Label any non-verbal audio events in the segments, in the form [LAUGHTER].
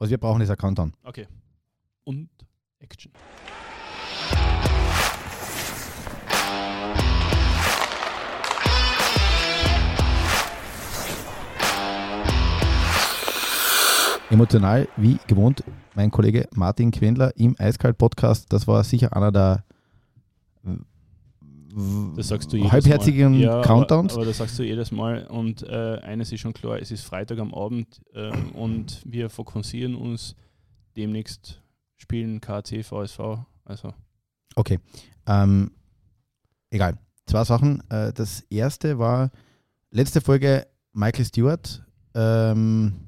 Was wir brauchen, ist ein Countdown. Okay. Und Action. Emotional, wie gewohnt, mein Kollege Martin Quendler im Eiskalt-Podcast. Das war sicher einer der das sagst du jedes halbherzigen Mal. Ja, Countdowns. Aber, aber, das sagst du jedes Mal. Und äh, eines ist schon klar: es ist Freitag am Abend äh, und wir fokussieren uns demnächst spielen KC, VSV. Also. Okay. Ähm, egal. Zwei Sachen. Äh, das erste war letzte Folge Michael Stewart. Ähm,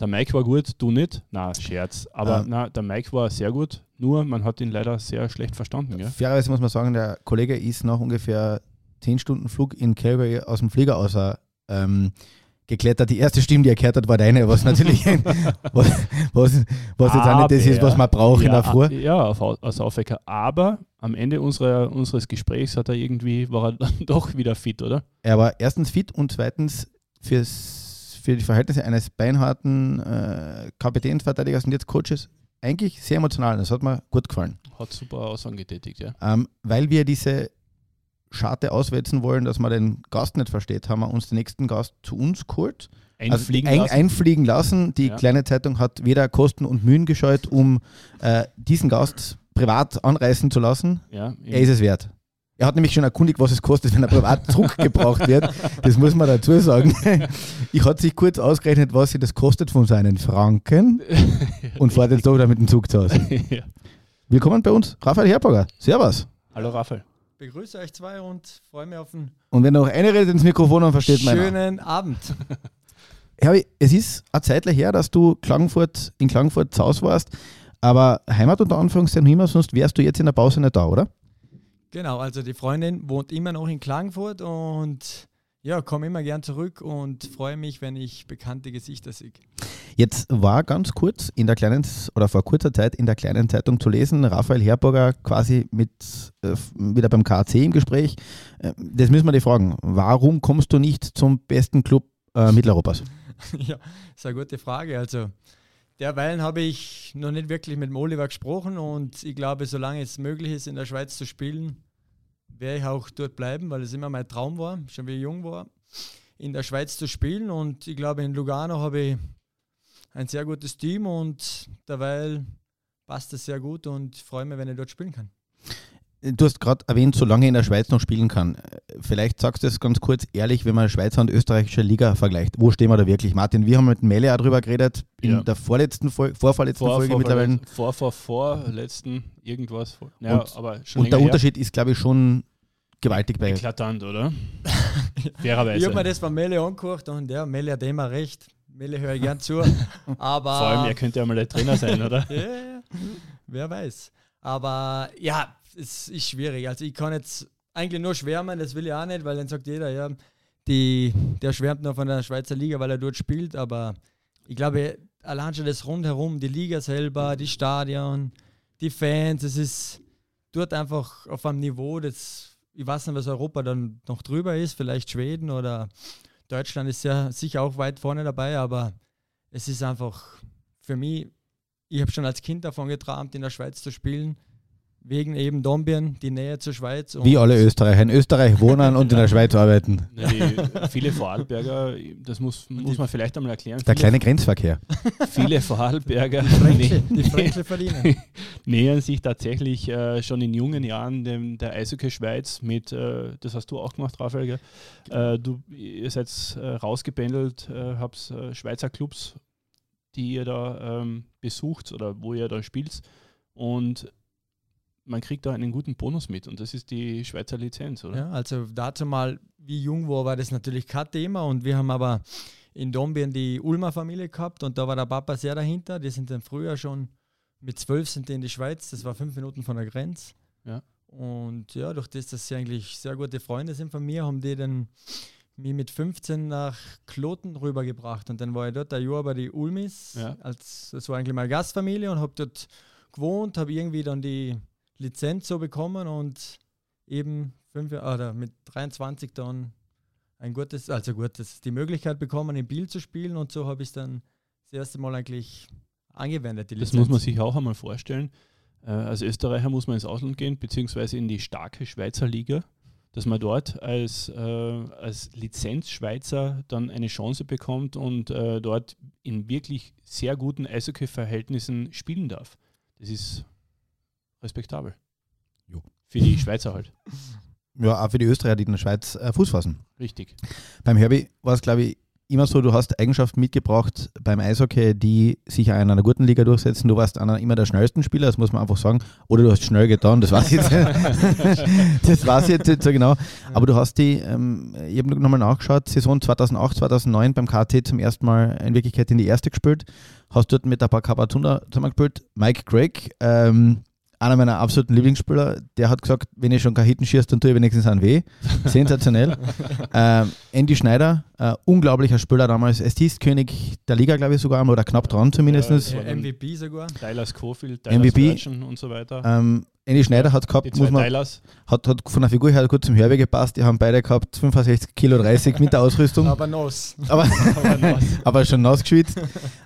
der Mike war gut, du nicht. Na, Scherz. Aber ähm, na, der Mike war sehr gut. Nur man hat ihn leider sehr schlecht verstanden. Gell? Fairerweise muss man sagen, der Kollege ist nach ungefähr 10 Stunden Flug in Calgary aus dem Flieger außer ähm, geklettert. Die erste Stimme, die er gehört hat, war deine, was natürlich [LAUGHS] was, was, was jetzt auch nicht das ist, was man braucht ja, in der Früh. Ja, auf, als Aufwecker. Aber am Ende unserer, unseres Gesprächs hat er irgendwie, war er dann [LAUGHS] doch wieder fit, oder? Er war erstens fit und zweitens fürs, für die Verhältnisse eines beinharten äh, Kapitänsverteidigers und jetzt Coaches eigentlich sehr emotional. Das hat mir gut gefallen. Hat super Aussagen getätigt, ja. Ähm, weil wir diese Scharte auswetzen wollen, dass man den Gast nicht versteht, haben wir uns den nächsten Gast zu uns geholt. Einfliegen, also ein, lassen. einfliegen lassen. Die ja. kleine Zeitung hat weder Kosten und Mühen gescheut, um äh, diesen Gast privat anreißen zu lassen. Ja, er ist es wert. Er hat nämlich schon erkundigt, was es kostet, wenn er privat [LAUGHS] zurückgebracht wird. Das muss man dazu sagen. Ich hatte sich kurz ausgerechnet, was sie das kostet von seinen Franken und fahrt jetzt doch wieder mit dem Zug zu Hause. [LAUGHS] Ja. Willkommen bei uns, Raphael Herberger. Servus. Hallo Raphael. Begrüße euch zwei und freue mich auf einen Und wenn noch eine redet ins Mikrofon, dann versteht man. Schönen Abend. [LAUGHS] Herbi, es ist eine Zeit her, dass du Klagenfurt, in Klagenfurt zu Hause warst, aber Heimat unter Anführungszeichen noch immer, sonst wärst du jetzt in der Pause nicht da, oder? Genau, also die Freundin wohnt immer noch in Klagenfurt und ja, komme immer gern zurück und freue mich, wenn ich bekannte Gesichter sehe. Jetzt war ganz kurz in der kleinen oder vor kurzer Zeit in der kleinen Zeitung zu lesen, Raphael Herburger quasi mit äh, wieder beim KC im Gespräch. Äh, das müssen wir dir fragen. Warum kommst du nicht zum besten Club äh, Mitteleuropas? [LAUGHS] ja, das ist eine gute Frage. Also derweilen habe ich noch nicht wirklich mit dem Oliver gesprochen und ich glaube, solange es möglich ist, in der Schweiz zu spielen, werde ich auch dort bleiben, weil es immer mein Traum war, schon wie ich jung war, in der Schweiz zu spielen. Und ich glaube, in Lugano habe ich ein sehr gutes Team und derweil passt es sehr gut und freue mich, wenn ich dort spielen kann. Du hast gerade erwähnt, solange in der Schweiz noch spielen kann. Vielleicht sagst du es ganz kurz ehrlich, wenn man Schweizer und österreichische Liga vergleicht. Wo stehen wir da wirklich? Martin, wir haben mit Mele auch drüber geredet, in ja. der vorletzten Folge, vorvorletzten vor, Folge vor, mittlerweile. Vor, vor, vorletzten irgendwas. Ja, und, aber und der Unterschied ist, glaube ich, schon gewaltig bei. Eklatant, oder? [LAUGHS] Fairerweise. Ich habe mir das von Mele angeguckt und ja, Mele hat immer recht. Mele höre ich gern zu. [LAUGHS] aber Vor allem, er könnte ja mal der Trainer sein, oder? [LAUGHS] ja, ja, wer weiß. Aber ja, es ist schwierig. Also ich kann jetzt eigentlich nur schwärmen, das will ich auch nicht, weil dann sagt jeder, ja, die, der schwärmt nur von der Schweizer Liga, weil er dort spielt, aber ich glaube, allein schon das rundherum, die Liga selber, die Stadion, die Fans, es ist dort einfach auf einem Niveau, das, ich weiß nicht, was Europa dann noch drüber ist, vielleicht Schweden oder Deutschland ist ja sicher auch weit vorne dabei, aber es ist einfach für mich, ich habe schon als Kind davon geträumt, in der Schweiz zu spielen wegen eben Dombien, die Nähe zur Schweiz. Wie alle Österreicher in Österreich wohnen und in der Schweiz arbeiten. Die, viele Vorarlberger, das muss, muss man vielleicht einmal erklären. Der kleine Grenzverkehr. Viele Vorarlberger die Fränkle verdienen. [LAUGHS] nähern sich tatsächlich äh, schon in jungen Jahren dem, der Eishockey Schweiz mit, äh, das hast du auch gemacht, Raphael, äh, du, ihr seid äh, rausgependelt, äh, habt äh, Schweizer Clubs, die ihr da ähm, besucht oder wo ihr da spielt und man kriegt da einen guten Bonus mit und das ist die Schweizer Lizenz, oder? Ja, also dazu mal, wie jung war, war das natürlich kein Thema und wir haben aber in Dombien die Ulmer Familie gehabt und da war der Papa sehr dahinter. Die sind dann früher schon mit zwölf sind die in die Schweiz, das war fünf Minuten von der Grenze. Ja. Und ja, durch das, dass sie eigentlich sehr gute Freunde sind von mir, haben die dann mich mit 15 nach Kloten rübergebracht und dann war ich dort ein Jahr bei die Ulmis. Ja. Als, das war eigentlich meine Gastfamilie und habe dort gewohnt, habe irgendwie dann die Lizenz so bekommen und eben fünf, oder mit 23 dann ein gutes, also gutes, die Möglichkeit bekommen, in Biel zu spielen und so habe ich dann das erste Mal eigentlich angewendet. das muss man sich auch einmal vorstellen. Äh, als Österreicher muss man ins Ausland gehen, beziehungsweise in die starke Schweizer Liga, dass man dort als, äh, als Lizenz-Schweizer dann eine Chance bekommt und äh, dort in wirklich sehr guten Eishockey-Verhältnissen spielen darf. Das ist respektabel. Jo. Für die Schweizer halt. [LAUGHS] Ja, auch für die Österreicher, die in der Schweiz äh, Fuß fassen. Richtig. Beim Herbie war es, glaube ich, immer so, du hast Eigenschaften mitgebracht beim Eishockey, die sich auch in einer guten Liga durchsetzen. Du warst einer immer der schnellsten Spieler, das muss man einfach sagen. Oder du hast schnell getan, das weiß ich jetzt. [LAUGHS] das ich jetzt nicht so genau. Aber du hast die, ähm, ich habe nochmal nachgeschaut, Saison 2008, 2009 beim KT zum ersten Mal in Wirklichkeit in die erste gespielt. Hast dort mit ein paar Kapatunda zusammengespielt. Mike Craig, ähm, einer meiner absoluten Lieblingsspieler, der hat gesagt, wenn ich schon keinen Hitten schießt, dann tue ich wenigstens einen weh. [LAUGHS] Sensationell. ähm, Andy Schneider, äh, unglaublicher Spieler damals, Assist-König der Liga, glaube ich sogar, oder knapp dran zumindest. Ja, Äh, MVP sogar. Tyler Schofield, Tyler MVP. Und so weiter. Ähm, Andy Schneider hat gehabt, muss man, hat, hat von der Figur her gut zum Hörbe gepasst. Die haben beide gehabt 65 Kilo 30 mit der Ausrüstung, Aber Nos. aber, Aber nass. [LAUGHS] aber schon nass geschwitzt.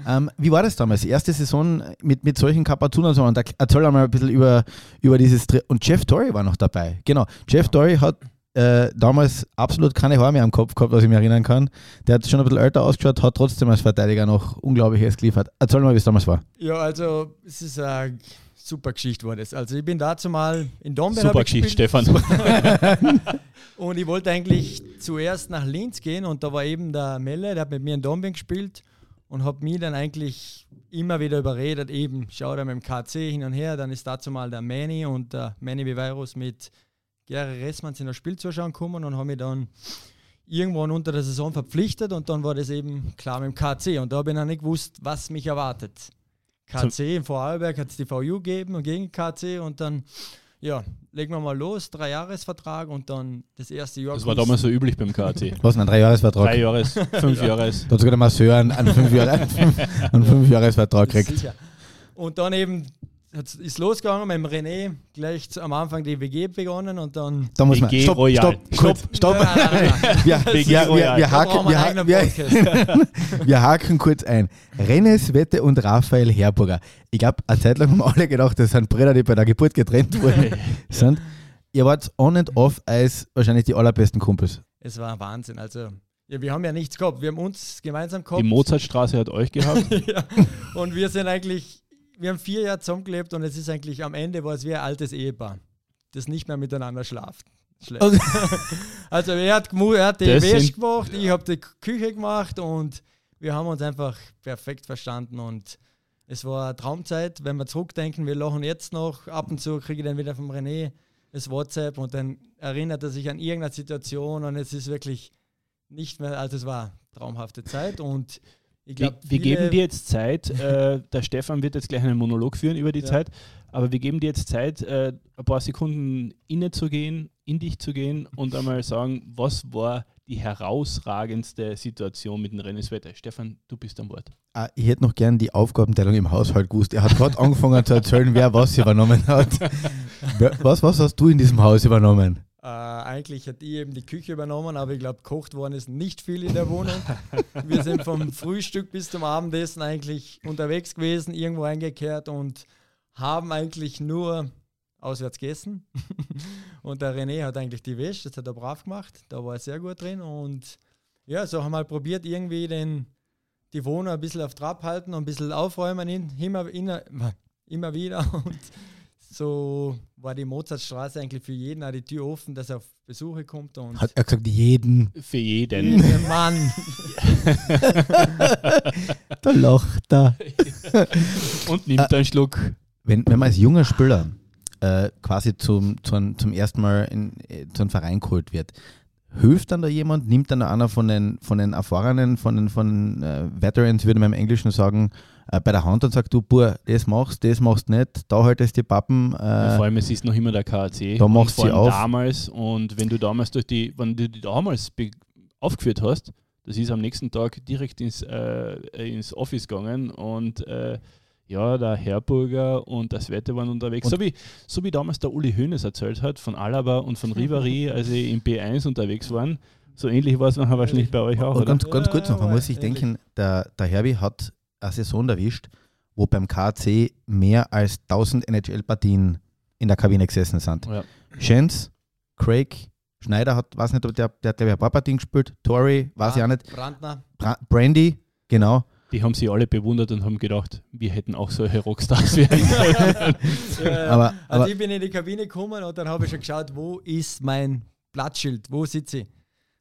ähm, wie war das damals? Erste Saison mit, mit solchen Kapazunen. So, und da, erzähl einmal ein bisschen über, über dieses. Tri und Jeff Torrey war noch dabei. Genau. Jeff Torrey hat äh, damals absolut keine Haare mehr am Kopf gehabt, was ich mich erinnern kann. Der hat schon ein bisschen älter ausgeschaut, hat trotzdem als Verteidiger noch Unglaubliches geliefert. Erzähl mal, wie es damals war. Ja, also es ist eine super Geschichte war das. Also ich bin dazu mal in Domberg Super Geschichte. Stefan. [LAUGHS] Und ich wollte eigentlich zuerst nach Linz gehen und da war eben der Melle, der hat mit mir in Domberg gespielt und hat mich dann eigentlich immer wieder überredet, eben schau da mit dem KC hin und her, dann ist dazu mal der Manny und der Manny Vivirus mit Gary Ressmanns in das Spiel zuschauen gekommen und haben mich dann irgendwann unter der Saison verpflichtet und dann war das eben klar mit dem KC und da habe ich noch nicht gewusst, was mich erwartet. KC in Vorarlberg hat es die VU gegeben und gegen KC und dann, ja, legen wir mal los, drei Jahresvertrag und dann das erste Jahr. Das war damals so üblich beim KT. [LAUGHS] Was, ein Dreijahresvertrag? Drei Jahres, fünf Jahres. Da hat sogar der Masseur einen, einen fünf Jahre- einen Fünfjahresvertrag [LAUGHS] gekriegt. Sicher. Und dann eben ist losgegangen mit dem René, gleich am Anfang die WG begonnen und dann. Da muss man. WG Stopp, Royal. stopp, stopp. Nein, nein, nein, nein. [LAUGHS] Wir, WG Royal. haken, wir wir, wir [LAUGHS] kurz ein. Rennes Wette und Raphael Herburger. Ich glaube, eine Zeit lang haben alle gedacht, das sind Brüder, die bei der Geburt getrennt wurden. [LAUGHS] sind. Ihr wart on and off als wahrscheinlich die allerbesten Kumpels. Es war ein Wahnsinn. Also, ja, wir haben ja nichts gehabt. Wir haben uns gemeinsam gehabt. Die Mozartstraße hat euch gehabt. ja. Und wir sind eigentlich, wir haben vier Jahre zusammengelebt und es ist eigentlich am Ende war es wie ein altes Ehepaar, das nicht mehr miteinander schlaft. Schläft. Okay. [LAUGHS] Also er hat, er hat die Das Wäsche sind- gemacht, ich habe die Küche gemacht und wir haben uns einfach perfekt verstanden und es war eine Traumzeit. Wenn wir zurückdenken, wir lachen jetzt noch, ab und zu kriege ich dann wieder vom René das WhatsApp und dann erinnert er sich an irgendeine Situation und es ist wirklich nicht mehr, also es war traumhafte Zeit und ich Wir, wir geben dir jetzt Zeit. Äh, [LAUGHS] der Stefan wird jetzt gleich einen Monolog führen über die Ja. Zeit. Aber wir geben dir jetzt Zeit, äh, ein paar Sekunden inne zu gehen, in dich zu gehen und einmal sagen, was war die herausragendste Situation mit dem Renneswetter? Stefan, du bist an Bord. Ah, ich hätte noch gern die Aufgabenteilung im Haushalt gewusst. Er hat gerade angefangen zu erzählen, wer was übernommen hat. [LAUGHS] Was, was hast du in diesem Haus übernommen? Äh, eigentlich hat ich eben die Küche übernommen, aber ich glaube, kocht worden ist nicht viel in der Wohnung. [LAUGHS] Wir sind vom Frühstück bis zum Abendessen eigentlich unterwegs gewesen, irgendwo eingekehrt und haben eigentlich nur auswärts gegessen. [LAUGHS] und der René hat eigentlich die Wäsche, das hat er brav gemacht, da war er sehr gut drin und ja, so haben wir halt probiert, irgendwie den, die Wohnung ein bisschen auf Trab halten und ein bisschen aufräumen, in, immer, immer, immer wieder [LAUGHS] und so war die Mozartstraße eigentlich für jeden auch die Tür offen, dass er auf Besuche kommt und Hat er gesagt, jeden. Für jeden. der Mann. [LAUGHS] Da lacht er. [LAUGHS] Und nimmt einen Schluck. Wenn, wenn man als junger Spieler äh, quasi zum, zum, zum ersten Mal in, äh, zu einem Verein geholt wird, hilft dann da jemand, nimmt dann einer von den, von den Erfahrenen, von den, von den äh, Veterans, würde man im Englischen sagen, äh, bei der Hand und sagt, du, Bur, das machst, das machst nicht, da haltest die Pappen. Ja, Äh, vor allem, es ist noch immer der KAC. da Und machst allem auf. damals und wenn du damals durch die, wenn du die damals aufgeführt hast, das ist am nächsten Tag direkt ins, äh, ins Office gegangen und äh, ja, der Herburger und das Wette waren unterwegs. Und- So wie, so wie damals der Uli Hoeneß erzählt hat, von Alaba und von Ribéry, [LAUGHS] als sie im B1 unterwegs waren. So ähnlich war es nachher wahrscheinlich bei euch auch, Und oder? ganz, ganz kurz noch, man muss sich denken, der, der Herbie hat eine Saison erwischt, wo beim KC mehr als 1000 NHL-Partien in der Kabine gesessen sind. Ja. Shens, Craig, Schneider hat, weiß nicht, ob der, der hat glaube ich ein paar Partien gespielt, Tory, weiß ich auch nicht, Brandner. Bra Brandy, genau. Die haben sie alle bewundert und haben gedacht, wir hätten auch solche Rockstars werden können. [LAUGHS] Ja, Aber- also aber- ich bin in die Kabine gekommen und dann habe ich schon geschaut, wo ist mein Platzschild, wo sitze ich?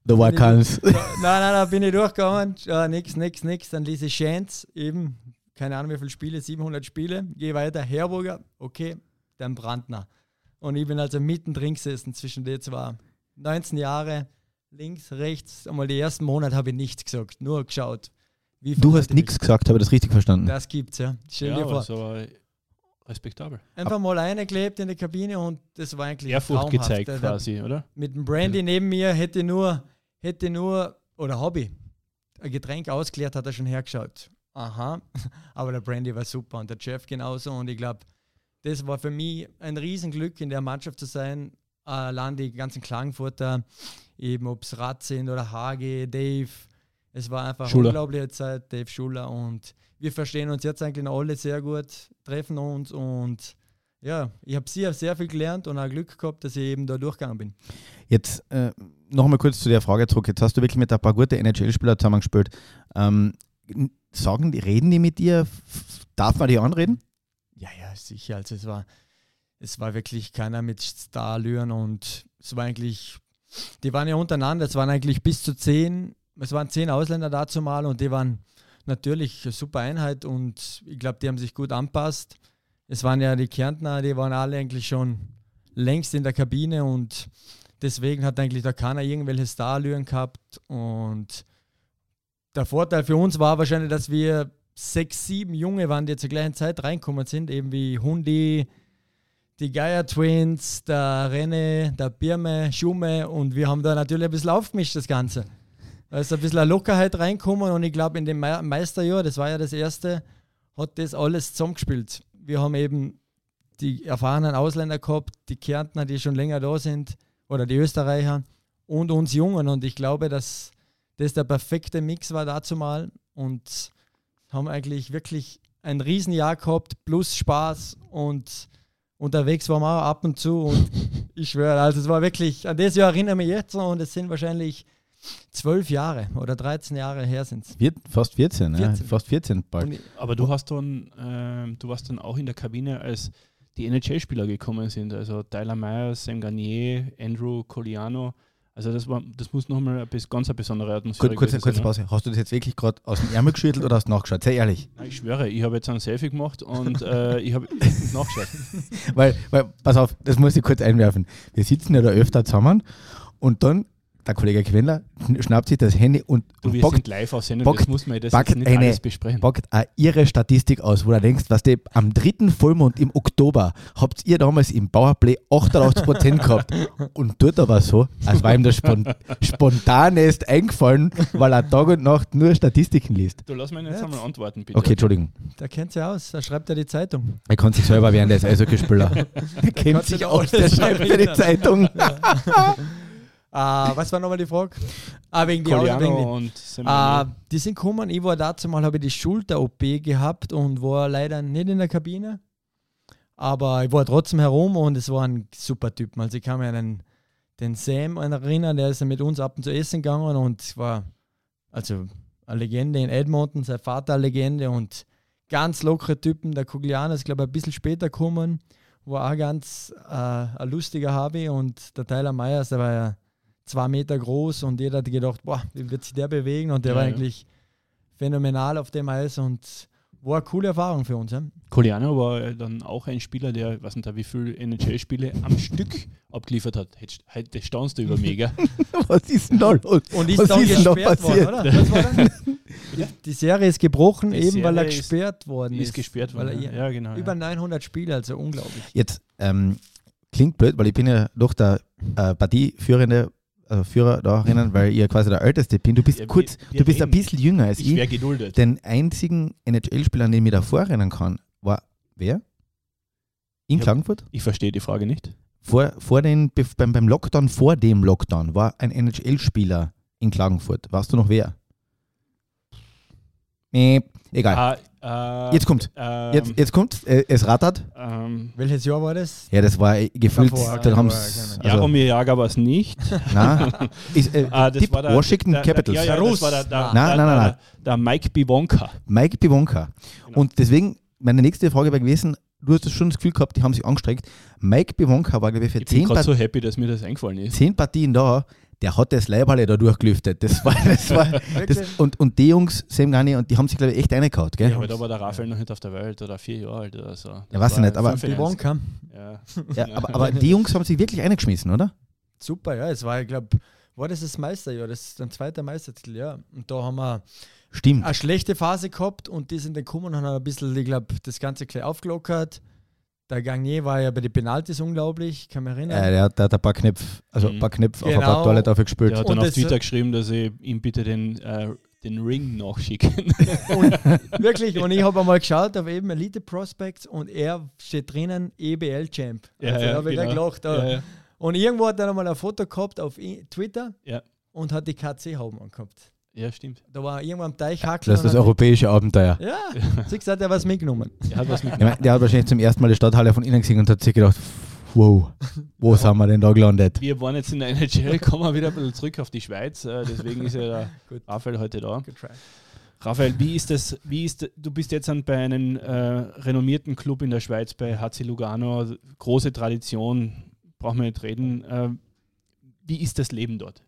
Da war keins. nein, nein, nein, bin ich durchgegangen, ja, nix, nix, nix, dann diese Chance, eben, keine Ahnung wie viele Spiele, 700 Spiele, gehe weiter, Herburger, okay, dann Brandner. Und ich bin also mittendrin gesessen zwischen den zwei. 19 Jahre, links, rechts, einmal die ersten Monate habe ich nichts gesagt, nur geschaut. Wie Du hast nichts gesagt, habe ich das richtig verstanden? Das gibt's, ja. Stell ja, dir vor. so respektabel. Einfach mal eingeklebt in der Kabine und das war eigentlich Ehrfurcht traumhaft. gezeigt quasi, oder? Mit dem Brandy neben mir hätte nur, hätte nur, oder habe ich, ein Getränk ausgeleert, hat er schon hergeschaut. Aha, [LAUGHS] aber der Brandy war super und der Jeff genauso und ich glaube, das war für mich ein Riesenglück, in der Mannschaft zu sein. Allein die ganzen Klagenfurter, eben ob es Rat sind oder Hage, Dave. Es war einfach Schuller. eine unglaubliche Zeit, Dave Schuller. Und wir verstehen uns jetzt eigentlich alle sehr gut, treffen uns und ja, ich habe sehr, sehr viel gelernt und auch Glück gehabt, dass ich eben da durchgegangen bin. Jetzt äh, nochmal kurz zu der Frage zurück. Jetzt hast du wirklich mit ein paar guten NHL-Spieler zusammengespielt. Ähm, sagen die, reden die mit dir? Darf man die anreden? Ja, ja, sicher. Also es war, es war wirklich keiner mit Starlüren und es war eigentlich, die waren ja untereinander, es waren eigentlich bis zu zehn, es waren zehn Ausländer dazu mal und die waren natürlich eine super Einheit und ich glaube, die haben sich gut anpasst. Es waren ja die Kärntner, die waren alle eigentlich schon längst in der Kabine und deswegen hat eigentlich da keiner irgendwelche Starlüren gehabt und der Vorteil für uns war wahrscheinlich, dass wir sechs, sieben Junge waren, die zur gleichen Zeit reinkommen sind, eben wie Hundi, die Geier Twins, der Renne, der Birme, Schumme und wir haben da natürlich ein bisschen aufgemischt, das Ganze. Da ist ein bisschen eine Lockerheit reinkommen und ich glaube, in dem Me- Meisterjahr, das war ja das erste, hat das alles zusammengespielt. Wir haben eben die erfahrenen Ausländer gehabt, die Kärntner, die schon länger da sind, oder die Österreicher und uns Jungen. Und ich glaube, dass das der perfekte Mix war dazu mal. Und haben eigentlich wirklich ein Riesenjahr gehabt, plus Spaß. Und unterwegs waren wir auch ab und zu. Und [LAUGHS] ich schwöre, also es war wirklich, an das Jahr erinnere ich mich jetzt noch. Und es sind wahrscheinlich zwölf Jahre oder 13 Jahre her sind es. Vier, fast 14, 14. Ja, fast 14 bald. Aber du hast dann, ähm, du warst dann auch in der Kabine, als die NHL-Spieler gekommen sind. Also Tyler Myers, Sam Garnier, Andrew Coliano. Also das war, das muss nochmal ein bis, ganz eine besondere Atmosphäre Kur kurze, gewesen kurze sein, Pause. Hast du das jetzt wirklich gerade aus dem Ärmel geschüttelt oder hast du nachgeschaut? Sei ehrlich. ne? Ich schwöre, ich habe jetzt ein Selfie gemacht und äh, ich habe [LAUGHS] nachgeschaut. Weil, weil, pass auf, das muss ich kurz einwerfen. Wir sitzen ja da öfter zusammen und dann, der Kollege Quendler schn- schnappt sich das Handy und Du, wir packt, sind live auf Sendung, packt- das muss man das jetzt nicht eine- alles besprechen. packt auch ihre Statistik aus, wo du denkst, was die am dritten Vollmond im Oktober habt ihr damals im Powerplay 88% [LAUGHS] gehabt und tut aber so, als war ihm das spon [LAUGHS] spontan erst eingefallen, weil er Tag und Nacht nur Statistiken liest. Du lass mich jetzt Ja. einmal antworten, bitte. Okay, Entschuldigung. Da kennt sie aus, da schreibt er die Zeitung. Er kann sich selber während des Eishockeyspieler. [LAUGHS] Er kennt kann sich sich aus, der schreibt für die. Zeitung. Ah, was war nochmal die Frage? Ah, wegen die Aus- wegen und Garnier. die sind gekommen, ich war dazu mal, habe ich die Schulter-OP gehabt und war leider nicht in der Kabine. Aber ich war trotzdem herum und es war ein super Typ. Also ich kann mich an den, den Sam erinnern, der ist mit uns ab und zu essen gegangen und war also eine Legende in Edmonton, sein Vater eine Legende und ganz lockere Typen. Der Kuglianer ist, glaube ich, ein bisschen später gekommen, war auch ganz äh, ein lustiger Hobby und der Tyler Myers, der war ja zwei Meter groß und jeder hat gedacht, boah, wie wird sich der bewegen und der Ja, war ja. eigentlich phänomenal auf dem Eis und war eine coole Erfahrung für uns. Ja? Coliano war ja dann auch ein Spieler, der, weiß nicht, wie viele NHL-Spiele am Stück abgeliefert hat. Heute staunst du über gell? [LAUGHS] Was ist denn da los? Und ist Was dann ist gesperrt worden, oder? Was war dann? [LAUGHS] Die Serie ist gebrochen, Die eben weil er Serie ist- gesperrt worden ist. ist gesperrt weil worden. er Ja, ja genau. Über ja. 900 Spiele, also unglaublich. Jetzt ähm, klingt blöd, weil ich bin ja doch der äh, Partieführende, also Führer darinnen, weil ihr quasi der Älteste bin. Du bist Ja, wir- kurz, wir du bist ein reden. bisschen jünger als Ich ich. wäre geduldet. Den einzigen NHL-Spieler, an den ich mich davor erinnern kann, war wer? In Ja. Klagenfurt? Ich verstehe die Frage nicht. Vor, vor den, beim, beim Lockdown, vor dem Lockdown, war ein NHL-Spieler in Klagenfurt. Weißt du noch wer? Nee, egal. Ah, Äh, Jetzt kommt. Ähm, Jetzt, jetzt kommt, äh, es rattert. ähm, Welches Jahr war das? Ja, das war gefühlt, Davor, dann ja, davor, genau. ja, Also, Jaromir Jager war es nicht. [LAUGHS] na, ist, äh, [LAUGHS] Ah, das Tipp, war der, Washington der, der, Capitals. Ja, ja, Der das Russ. war der, der, Nein, nein, der, nein, der, nein. der Mike Bivonka. Mike Bivonka. Genau. Und deswegen, meine nächste Frage wäre gewesen, du hast schon das Gefühl gehabt, die haben sich angestrengt. Mike Bivonka war, glaube ich, für Ich bin zehn, gerade Part so happy, dass mir das eingefallen ist. zehn Partien da, der hat das Leiberle da durchgelüftet. Das war, das war, [LAUGHS] das, und, und die Jungs, Sam Gani, und die haben sich, glaube ich, echt reingehauen, gell? Ja, aber da war der Raphael noch nicht auf der Welt oder vier Jahre alt oder so. Ja, weiß ich nicht, aber- Die Wonka. Ja. [LAUGHS] Ja, aber, aber [LAUGHS] die Jungs haben sich wirklich eingeschmissen, oder? Super, ja. Es war, ich glaube, war das das Meisterjahr? Das ist ein zweiter Meistertitel, ja. Und da haben wir Stimmt. eine schlechte Phase gehabt und die sind dann gekommen und haben ein bisschen, ich glaube, das Ganze gleich aufgelockert. Der Gagné war ja bei den Penaltis unglaublich, kann mich erinnern. Äh, der, hat, der hat ein paar Knöpfe, also ein Mhm. paar Knöpfe auf Genau. ein paar Toilette dafür gespielt. Der hat Und dann auf das- Twitter geschrieben, dass ich ihm bitte den, äh, den Ring nachschicken. [LAUGHS] [LAUGHS] Wirklich, und ich habe einmal geschaut auf eben Elite Prospects und er steht drinnen EBL-Champ. Ja, also, ja, da habe ich gleich genau. gelacht. da. ja, ja. Und irgendwo hat er nochmal ein Foto gehabt auf Twitter Ja. und hat die KC-Hauben angehabt. Ja, stimmt. Da war irgendwo am Teich hackeln. Das ist das europäische Abenteuer. Ja, siehst du, hat er was mitgenommen. Er hat was mitgenommen. der hat wahrscheinlich zum ersten Mal die Stadthalle von innen gesehen und hat sich gedacht, wow, wo sind wir denn da gelandet? Wir waren jetzt in der NHL, kommen wir wieder ein bisschen zurück auf die Schweiz. Äh, deswegen ist ja. [LAUGHS] Raphael heute da. Raphael, wie ist das? Wie ist, du bist jetzt an, bei einem äh, renommierten Club in der Schweiz, bei HC Lugano, große Tradition, brauchen wir nicht reden. Äh, wie ist das Leben dort?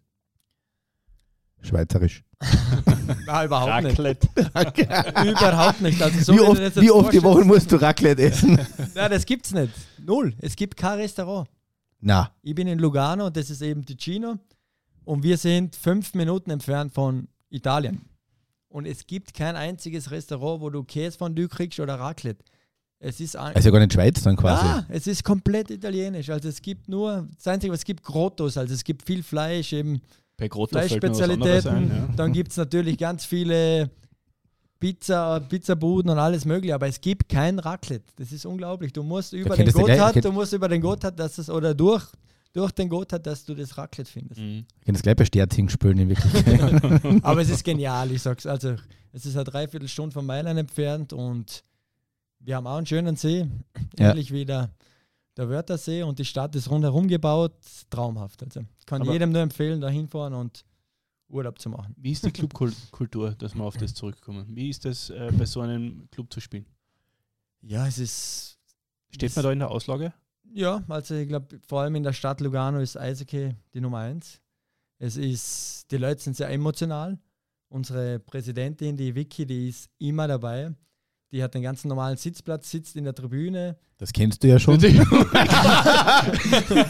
Schweizerisch. [LAUGHS] Nein, überhaupt nicht. Raclette. [LAUGHS] Überhaupt nicht. Also so wie oft, wie oft die Woche musst du Raclette essen? [LAUGHS] Nein, das gibt's nicht. Null. Es gibt kein Restaurant. Na, Ich bin in Lugano, das ist eben Ticino. Und wir sind fünf Minuten entfernt von Italien. Und es gibt kein einziges Restaurant, wo du Käsefondue kriegst oder Raclette. Es ist, ein, also gar nicht Schweiz dann quasi. Ah, es ist komplett italienisch. Also es gibt nur, das Einzige, was es gibt, Grottos. Also es gibt viel Fleisch, eben Bei Grotto Fleischspezialitäten. ein, ja. Dann gibt es natürlich ganz viele Pizza, Pizzabuden und alles mögliche, aber es gibt kein Raclette. Das ist unglaublich. Du musst über den Gotthard, du musst über den Gotthard, dass das oder durch, durch den Gotthard, dass du das Raclette findest. Mhm. Ich kann das gleich bei Sterzing spielen in Wirklichkeit. [LAUGHS] Aber es ist genial, ich sag's. Also, es ist eine Dreiviertelstunde von Mailand entfernt und wir haben auch einen schönen See, Ja. ähnlich wie der, Wörthersee und die Stadt ist rundherum gebaut. Traumhaft. Also, ich kann Aber- jedem nur empfehlen, da hinfahren und Urlaub zu machen. Wie ist die Clubkultur, dass wir auf das zurückkommen? Wie ist das, äh, bei so einem Club zu spielen? Ja, es ist. Steht man da in der Auslage? Ja, also ich glaube, vor allem in der Stadt Lugano ist Eishockey die Nummer eins. Es ist, die Leute sind sehr emotional. Unsere Präsidentin, die Vicky, die ist immer dabei. Die hat den ganzen normalen Sitzplatz, sitzt in der Tribüne. Das kennst du ja schon. [LAUGHS] nein,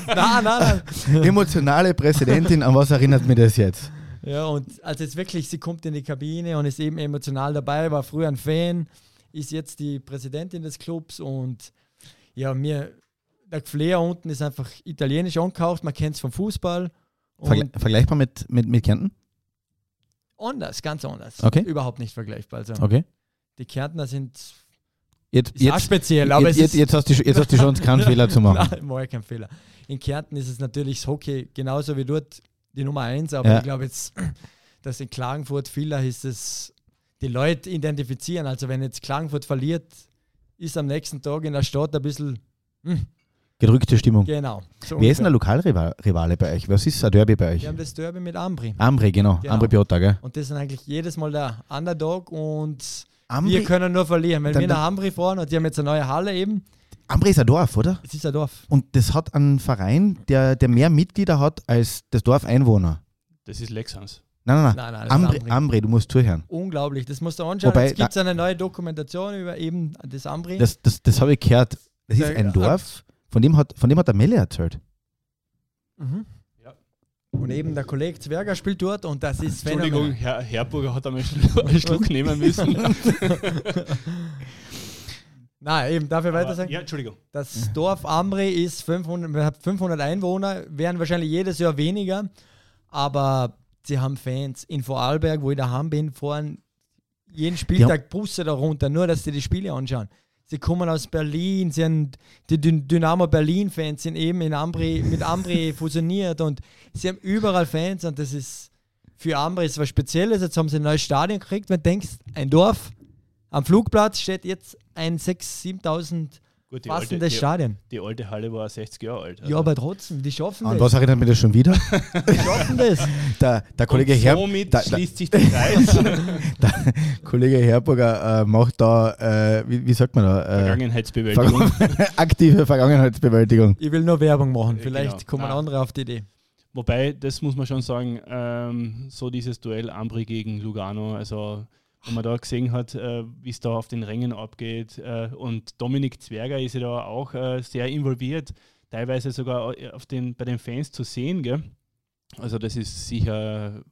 nein, nein. Emotionale Präsidentin, an was erinnert mich das jetzt? Ja, und also jetzt wirklich, sie kommt in die Kabine und ist eben emotional dabei, war früher ein Fan, ist jetzt die Präsidentin des Clubs und ja, mir, der Flair unten ist einfach italienisch angehaucht, man kennt es vom Fußball. Und Vergle vergleichbar mit, mit, mit Kärnten? anders, ganz anders. Okay. Überhaupt nicht vergleichbar. Also Okay. Die Kärntner sind Jetzt, ist jetzt, speziell, aber jetzt, jetzt, ist jetzt, hast du, jetzt hast du die Chance, keinen [LAUGHS] Fehler zu machen. Nein, mach ich keinen Fehler. In Kärnten ist es natürlich das Hockey genauso wie dort die Nummer eins, aber Ja. ich glaube jetzt, [CLEARS THROAT] dass in Klagenfurt vieler ist es, die Leute identifizieren. Also wenn jetzt Klagenfurt verliert, ist am nächsten Tag in der Stadt ein bisschen, hm, Gedrückte Stimmung. genau. So Wer ist denn der. Lokalrivale bei euch? Was ist ein Derby bei euch? Wir haben das Derby mit Ambri. Ambre, genau. Genau. Ambre Piotta, gell? Und das sind eigentlich jedes Mal der Underdog und wir Ambre, können nur verlieren. Wenn Dann- wir nach Ambri fahren und die haben jetzt eine neue Halle eben, Ambre ist ein Dorf, oder? es ist ein Dorf. Und das hat einen Verein, der, der mehr Mitglieder hat als das Dorf Einwohner. Das ist Lexans. Nein, nein, nein. Nein, nein, Ambre, Ambri. Ambre, du musst zuhören. Unglaublich, das musst du anschauen. Wobei, Jetzt gibt es eine neue Dokumentation über eben das Ambri. Das, das, das habe ich gehört. Das ist ein Dorf, von dem hat, von dem hat der Melle erzählt. Mhm. Und eben der Kollege Zwerger spielt dort und das ist Entschuldigung. Herr Herburger hat einmal einen Schluck- einen Schluck [LAUGHS] nehmen müssen. [LAUGHS] Nein, eben, darf ich weiter sagen? ja, Entschuldigung. Das Dorf Ambri ist 500, wir haben 500 Einwohner, werden wahrscheinlich jedes Jahr weniger, aber sie haben Fans. In Vorarlberg, wo ich daheim bin, fahren jeden Spieltag Busse da runter, nur dass sie die Spiele anschauen. Sie kommen aus Berlin, sie haben die Dyn- Dynamo Berlin-Fans sind eben in Ambri, mit Ambri [LAUGHS] fusioniert und sie haben überall Fans und das ist für Ambri ist was Spezielles. Jetzt haben sie ein neues Stadion gekriegt. Wenn du denkst, ein Dorf, Am Flugplatz steht jetzt ein 6.000, 7.000 Gut, die passendes alte, die, Stadion. die alte Halle war 60 Jahre alt. Ja, aber trotzdem, die schaffen An das. was erinnert mich das schon wieder? Die schaffen das. [LAUGHS] Der, der Kollege, Und Herb, somit da- schließt sich der Kreis. [LAUGHS] der Kollege Herburger äh, macht da, äh, wie, wie sagt man da? Äh, Vergangenheitsbewältigung. [LAUGHS] aktive Vergangenheitsbewältigung. Ich will nur Werbung machen. Ja, Vielleicht genau. kommen Ah. andere auf die Idee. Wobei, das muss man schon sagen, ähm, so dieses Duell Ambri gegen Lugano, also wenn man da gesehen hat, äh, wie es da auf den Rängen abgeht äh, und Dominik Zwerger ist ja da auch äh, sehr involviert, teilweise sogar auf den, bei den Fans zu sehen, gell? Also das ist sicher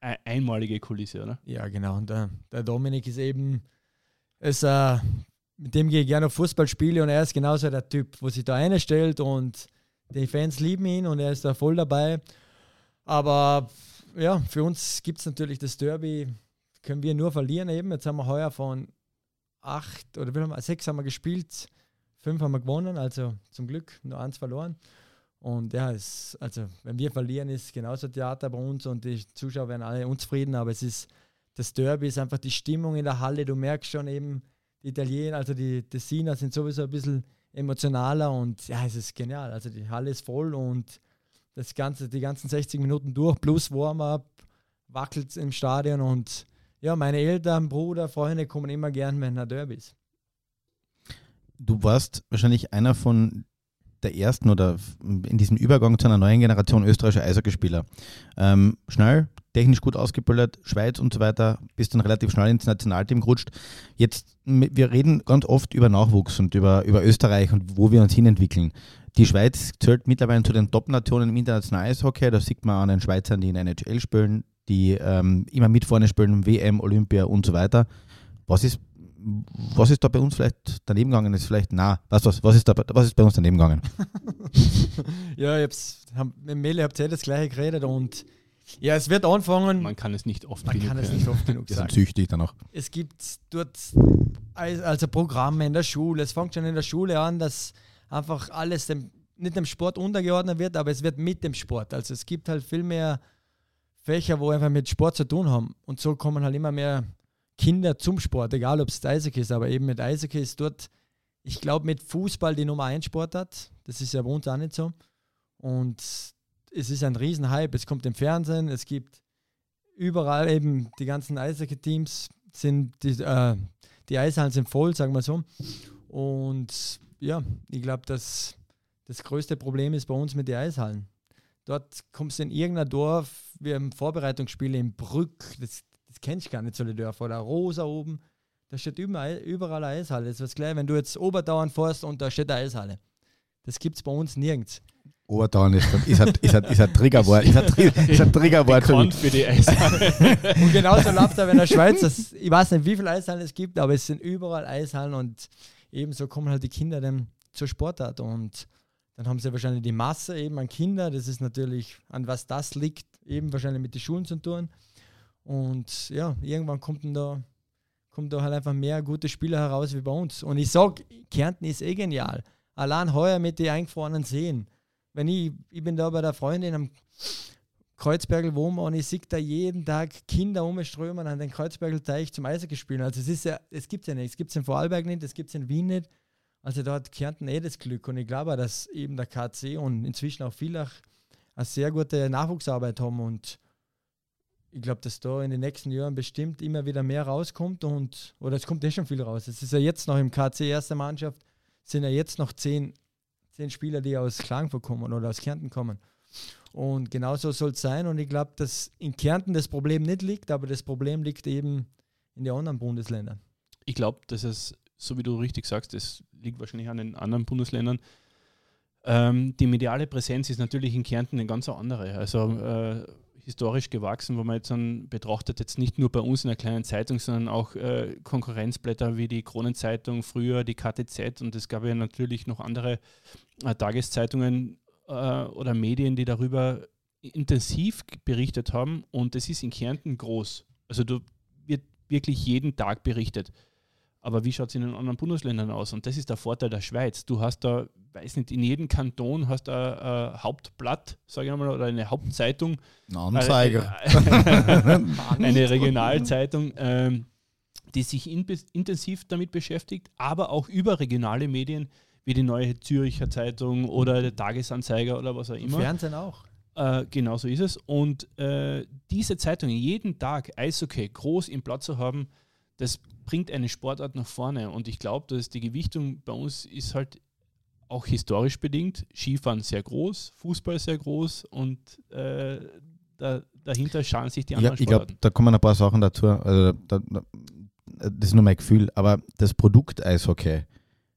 eine einmalige Kulisse, oder? Ja, genau. Und der, der Dominik ist eben, ist, äh, mit dem gehe ich gerne auf Fußballspiele und er ist genauso der Typ, wo sich da einstellt und die Fans lieben ihn und er ist da voll dabei. Aber ja, für uns gibt es natürlich das Derby, können wir nur verlieren eben. Jetzt haben wir heuer von acht oder wie haben sechs haben wir gespielt, fünf haben wir gewonnen, also zum Glück nur eins verloren. Und ja, es, also wenn wir verlieren, ist genauso Theater bei uns und die Zuschauer werden alle unzufrieden, aber es ist das Derby ist einfach die Stimmung in der Halle. Du merkst schon eben, die Italiener, also die Tessiner sind sowieso ein bisschen emotionaler und ja, es ist genial. Also die Halle ist voll und das ganze, die ganzen 60 Minuten durch plus Warm-up wackelt im Stadion und ja, meine Eltern, Bruder, Freunde kommen immer gern, wenn er Derby ist. Du warst wahrscheinlich einer von der ersten oder in diesem Übergang zu einer neuen Generation österreichischer Eishockeyspieler. Ähm, schnell, technisch gut ausgebildet, Schweiz und so weiter, bist dann relativ schnell ins Nationalteam gerutscht. Jetzt, wir reden ganz oft über Nachwuchs und über, über Österreich und wo wir uns hinentwickeln. Die Schweiz zählt mittlerweile zu den Top-Nationen im internationalen Eishockey. Da sieht man an den Schweizern, die in NHL spielen, die ähm, immer mit vorne spielen, WM, Olympia und so weiter. Was ist was ist da bei uns vielleicht daneben gegangen? Ist vielleicht, na, du was, was ist, da, was ist bei uns daneben gegangen? [LAUGHS] ja, ich hab's, hab, mit Mele habt ihr das gleiche geredet und ja, es wird anfangen. Man kann es nicht oft Man genug kann es nicht oft genug sagen. süchtig danach. es gibt dort al- also Programme in der Schule. Es fängt schon in der Schule an, dass einfach alles dem, nicht dem Sport untergeordnet wird, aber es wird mit dem Sport. Also es gibt halt viel mehr Fächer, wo einfach mit Sport zu tun haben. Und so kommen halt immer mehr Kinder zum Sport, egal ob es Eishockey ist, aber eben mit Eishockey ist dort, ich glaube, mit Fußball die Nummer 1 Sportart. Das ist ja bei uns auch nicht so. Und es ist ein Riesenhype. Es kommt im Fernsehen, es gibt überall eben die ganzen Eishockey-Teams sind die, äh, die Eishallen sind voll, sagen wir so. Und ja, ich glaube, dass das größte Problem ist bei uns mit den Eishallen. Dort kommst du in irgendein Dorf, wir haben Vorbereitungsspiele in Brück, das, das kennst du gar nicht, so eine Dörfer. Oder Rosa oben, da steht überall, überall eine Eishalle. Das ist gleich, wenn du jetzt Oberdauern fährst und da steht eine Eishalle. Das gibt es bei uns nirgends. Obertauern ist, ist, ein, ist, ein, ist ein Triggerwort. Ist ein, [LAUGHS] ist ein Triggerwort für mich. für die Eishalle. [LAUGHS] Und genauso läuft er in der Schweiz. Das, ich weiß nicht, wie viele Eishallen es gibt, aber es sind überall Eishallen und ebenso kommen halt die Kinder dann zur Sportart. Und dann haben sie wahrscheinlich die Masse eben an Kinder. Das ist natürlich, an was das liegt, eben wahrscheinlich mit den Schulen zu tun. Und ja, irgendwann kommt da, kommt da halt einfach mehr gute Spieler heraus wie bei uns. Und ich sage, Kärnten ist eh genial. Allein heuer mit den eingefrorenen Seen. Wenn ich, ich bin da bei der Freundin am Kreuzbergel wohnen und ich sehe da jeden Tag Kinder umströmen an den Kreuzbergelteich zum Eishockey spielen. Also es ist ja, es gibt ja nicht. Es gibt es in Vorarlberg nicht, es gibt es in Wien nicht. Also da hat Kärnten eh das Glück und ich glaube, auch, dass eben der KC und inzwischen auch Villach eine sehr gute Nachwuchsarbeit haben und ich glaube, dass da in den nächsten Jahren bestimmt immer wieder mehr rauskommt und, oder es kommt eh schon viel raus. Es ist ja jetzt noch im KC erste Mannschaft, sind ja jetzt noch zehn, zehn Spieler, die aus Klagenfurt kommen oder aus Kärnten kommen. Und genauso soll es sein. Und ich glaube, dass in Kärnten das Problem nicht liegt, aber das Problem liegt eben in den anderen Bundesländern. Ich glaube, dass es, so wie du richtig sagst, das liegt wahrscheinlich an den anderen Bundesländern. Ähm, die mediale Präsenz ist natürlich in Kärnten eine ganz andere. Also äh, historisch gewachsen, wo man jetzt dann betrachtet, jetzt nicht nur bei uns in einer kleinen Zeitung, sondern auch äh, Konkurrenzblätter wie die Kronenzeitung, früher die KTZ und es gab ja natürlich noch andere äh, Tageszeitungen äh, oder Medien, die darüber intensiv berichtet haben und das ist in Kärnten groß. Also da wird wirklich jeden Tag berichtet. Aber wie schaut es in den anderen Bundesländern aus? Und das ist der Vorteil der Schweiz. Du hast da, weiß nicht, in jedem Kanton hast du ein, ein Hauptblatt, sage ich einmal, oder eine Hauptzeitung. Ein Anzeiger. Äh, [LAUGHS] eine Regionalzeitung, ähm, die sich in, intensiv damit beschäftigt, aber auch überregionale Medien wie die Neue Züricher Zeitung oder der Tagesanzeiger oder was auch immer. Fernsehen auch. Äh, genau so ist es. Und äh, diese Zeitungen jeden Tag Eishockey groß im Platz zu haben, das bringt eine Sportart nach vorne. Und ich glaube, dass die Gewichtung bei uns ist halt auch historisch bedingt. Skifahren sehr groß, Fußball sehr groß und äh, da, dahinter schauen sich die anderen ja, Ich glaube, da kommen ein paar Sachen dazu. Also, da, da, das ist nur mein Gefühl, aber das Produkt Eishockey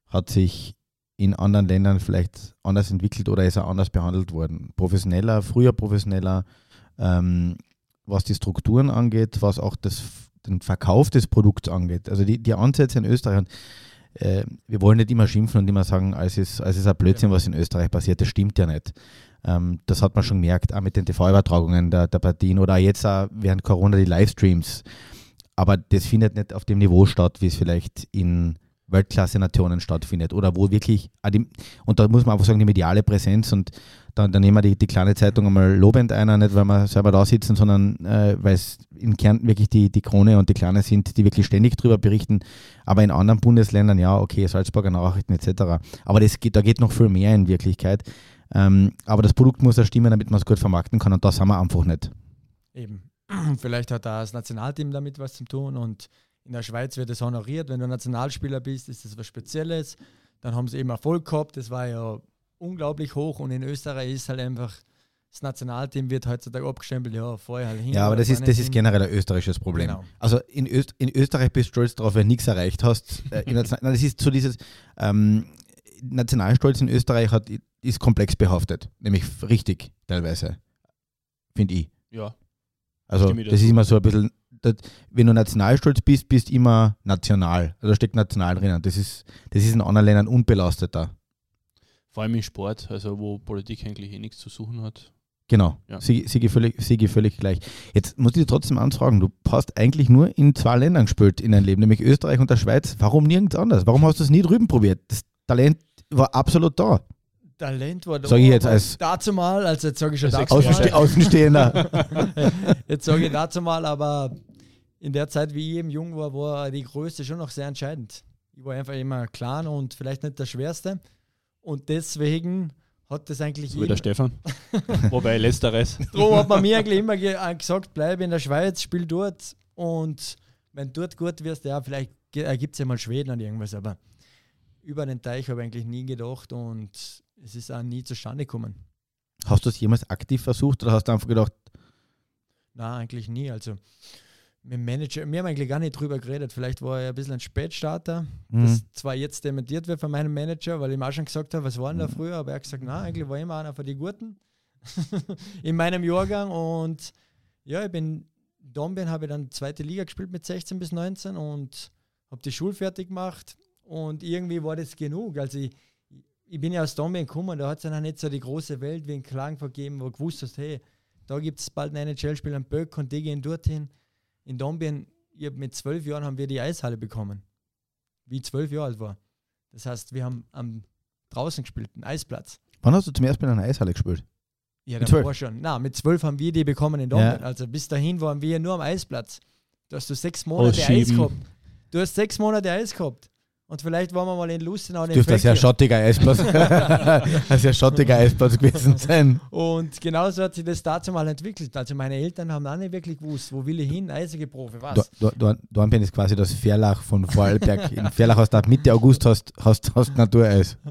hat sich in anderen Ländern vielleicht anders entwickelt oder ist er anders behandelt worden. Professioneller, früher professioneller, ähm, was die Strukturen angeht, was auch das, den Verkauf des Produkts angeht. Also die, die Ansätze in Österreich, äh, wir wollen nicht immer schimpfen und immer sagen, es ist, es ist ein Blödsinn, was in Österreich passiert. Das stimmt ja nicht. Ähm, das hat man schon gemerkt, auch mit den TV-Übertragungen der, der Partien oder jetzt auch während Corona die Livestreams. Aber das findet nicht auf dem Niveau statt, wie es vielleicht in Weltklasse-Nationen stattfindet oder wo wirklich, und da muss man einfach sagen, die mediale Präsenz und dann, dann nehmen wir die, die kleine Zeitung einmal lobend einer, nicht weil wir selber da sitzen, sondern äh, weil es in Kärnten wirklich die, die Krone und die Kleine sind, die wirklich ständig darüber berichten, aber in anderen Bundesländern, ja, okay, Salzburger Nachrichten etc. Aber das geht, da geht noch viel mehr in Wirklichkeit. Ähm, aber das Produkt muss ja stimmen, damit man es gut vermarkten kann und das haben wir einfach nicht. Eben. [CLEARS THROAT] Vielleicht hat das Nationalteam damit was zu tun und in der Schweiz wird es honoriert. Wenn du Nationalspieler bist, ist das was Spezielles. Dann haben sie eben Erfolg gehabt, das war ja unglaublich hoch und in Österreich ist halt einfach das Nationalteam wird heutzutage abgestempelt, ja, vorher halt hin. Ja, aber das ist, das ist generell ein österreichisches Problem. Genau. Also in, Öst, in Österreich bist du stolz darauf, wenn du nichts erreicht hast. Äh, [LAUGHS] Nein, das ist so dieses ähm, Nationalstolz in Österreich hat, ist komplex behaftet, nämlich richtig teilweise, finde ich. Ja. Also das ist immer so ein bisschen, das, wenn du nationalstolz bist, bist du immer national. Also da steckt national drin. Das ist, das ist in anderen Ländern unbelasteter. Vor allem im Sport, also wo Politik eigentlich eh nichts zu suchen hat. Genau, ja. Siege, völlig, Siege völlig gleich. Jetzt muss ich dir trotzdem anfragen, du hast eigentlich nur in zwei Ländern gespielt in deinem Leben, nämlich Österreich und der Schweiz. Warum nirgends anders? Warum hast du es nie drüben probiert? Das Talent war absolut da. Talent war da. Sag ich jetzt als. Dazu mal, also jetzt sage ich schon dazu Außenste Außenstehender. [LAUGHS] jetzt sage ich dazu mal, aber in der Zeit, wie ich eben jung war, war die Größe schon noch sehr entscheidend. Ich war einfach immer klein und vielleicht nicht der Schwerste. Und deswegen hat das eigentlich. So wie der Stefan. [LAUGHS] Wobei letzteres. Darum hat man mir eigentlich immer äh, gesagt, bleib in der Schweiz, spiel dort. Und wenn du dort gut wirst, ja, vielleicht ergibt es ja mal Schweden oder irgendwas. Aber über den Teich habe ich eigentlich nie gedacht und es ist auch nie zustande gekommen. Hast du es jemals aktiv versucht oder hast du einfach gedacht? Nein, eigentlich nie. Also mit dem Manager, wir haben eigentlich gar nicht drüber geredet. Vielleicht war er ein bisschen ein Spätstarter, mhm. das zwar jetzt dementiert wird von meinem Manager, weil ich ihm auch schon gesagt habe, was war denn da mhm. früher, aber er hat gesagt, nein, eigentlich war ich immer einer von den Guten [LAUGHS] in meinem Jahrgang und ja, ich bin Dombien habe ich dann zweite Liga gespielt mit 16 bis 19 und habe die Schule fertig gemacht und irgendwie war das genug. Also ich, ich bin ja aus Dombien gekommen, da hat es ja noch nicht so die große Welt wie in Klagenfurt gegeben, wo du gewusst hast, hey, da gibt es bald einen NHL-Spieler am Böck und die gehen dorthin in Dombien, mit zwölf Jahren haben wir die Eishalle bekommen. Wie ich zwölf Jahre alt war. Das heißt, wir haben am draußen gespielt, einen Eisplatz. Wann hast du zum ersten Mal in einer Eishalle gespielt? Ja, da war schon. Na, mit zwölf haben wir die bekommen in Dombien. Ja. Also bis dahin waren wir nur am Eisplatz. Da hast du sechs Monate Eis gehabt. Du hast sechs Monate Eis gehabt. Und vielleicht waren wir mal in Lustenau. Das dürfte ein sehr schattiger Eisplatz, [LAUGHS] [LAUGHS] ein sehr schattiger Eisplatz gewesen sein. Und genauso hat sich das dazu mal entwickelt. Also meine Eltern haben auch nicht wirklich gewusst, wo will ich hin, Eisige-Profi, was? Dornbirn ist quasi das Verlach von Vorarlberg. In Verlach hast du ab Mitte August hast, hast, hast Natureis. [LAUGHS]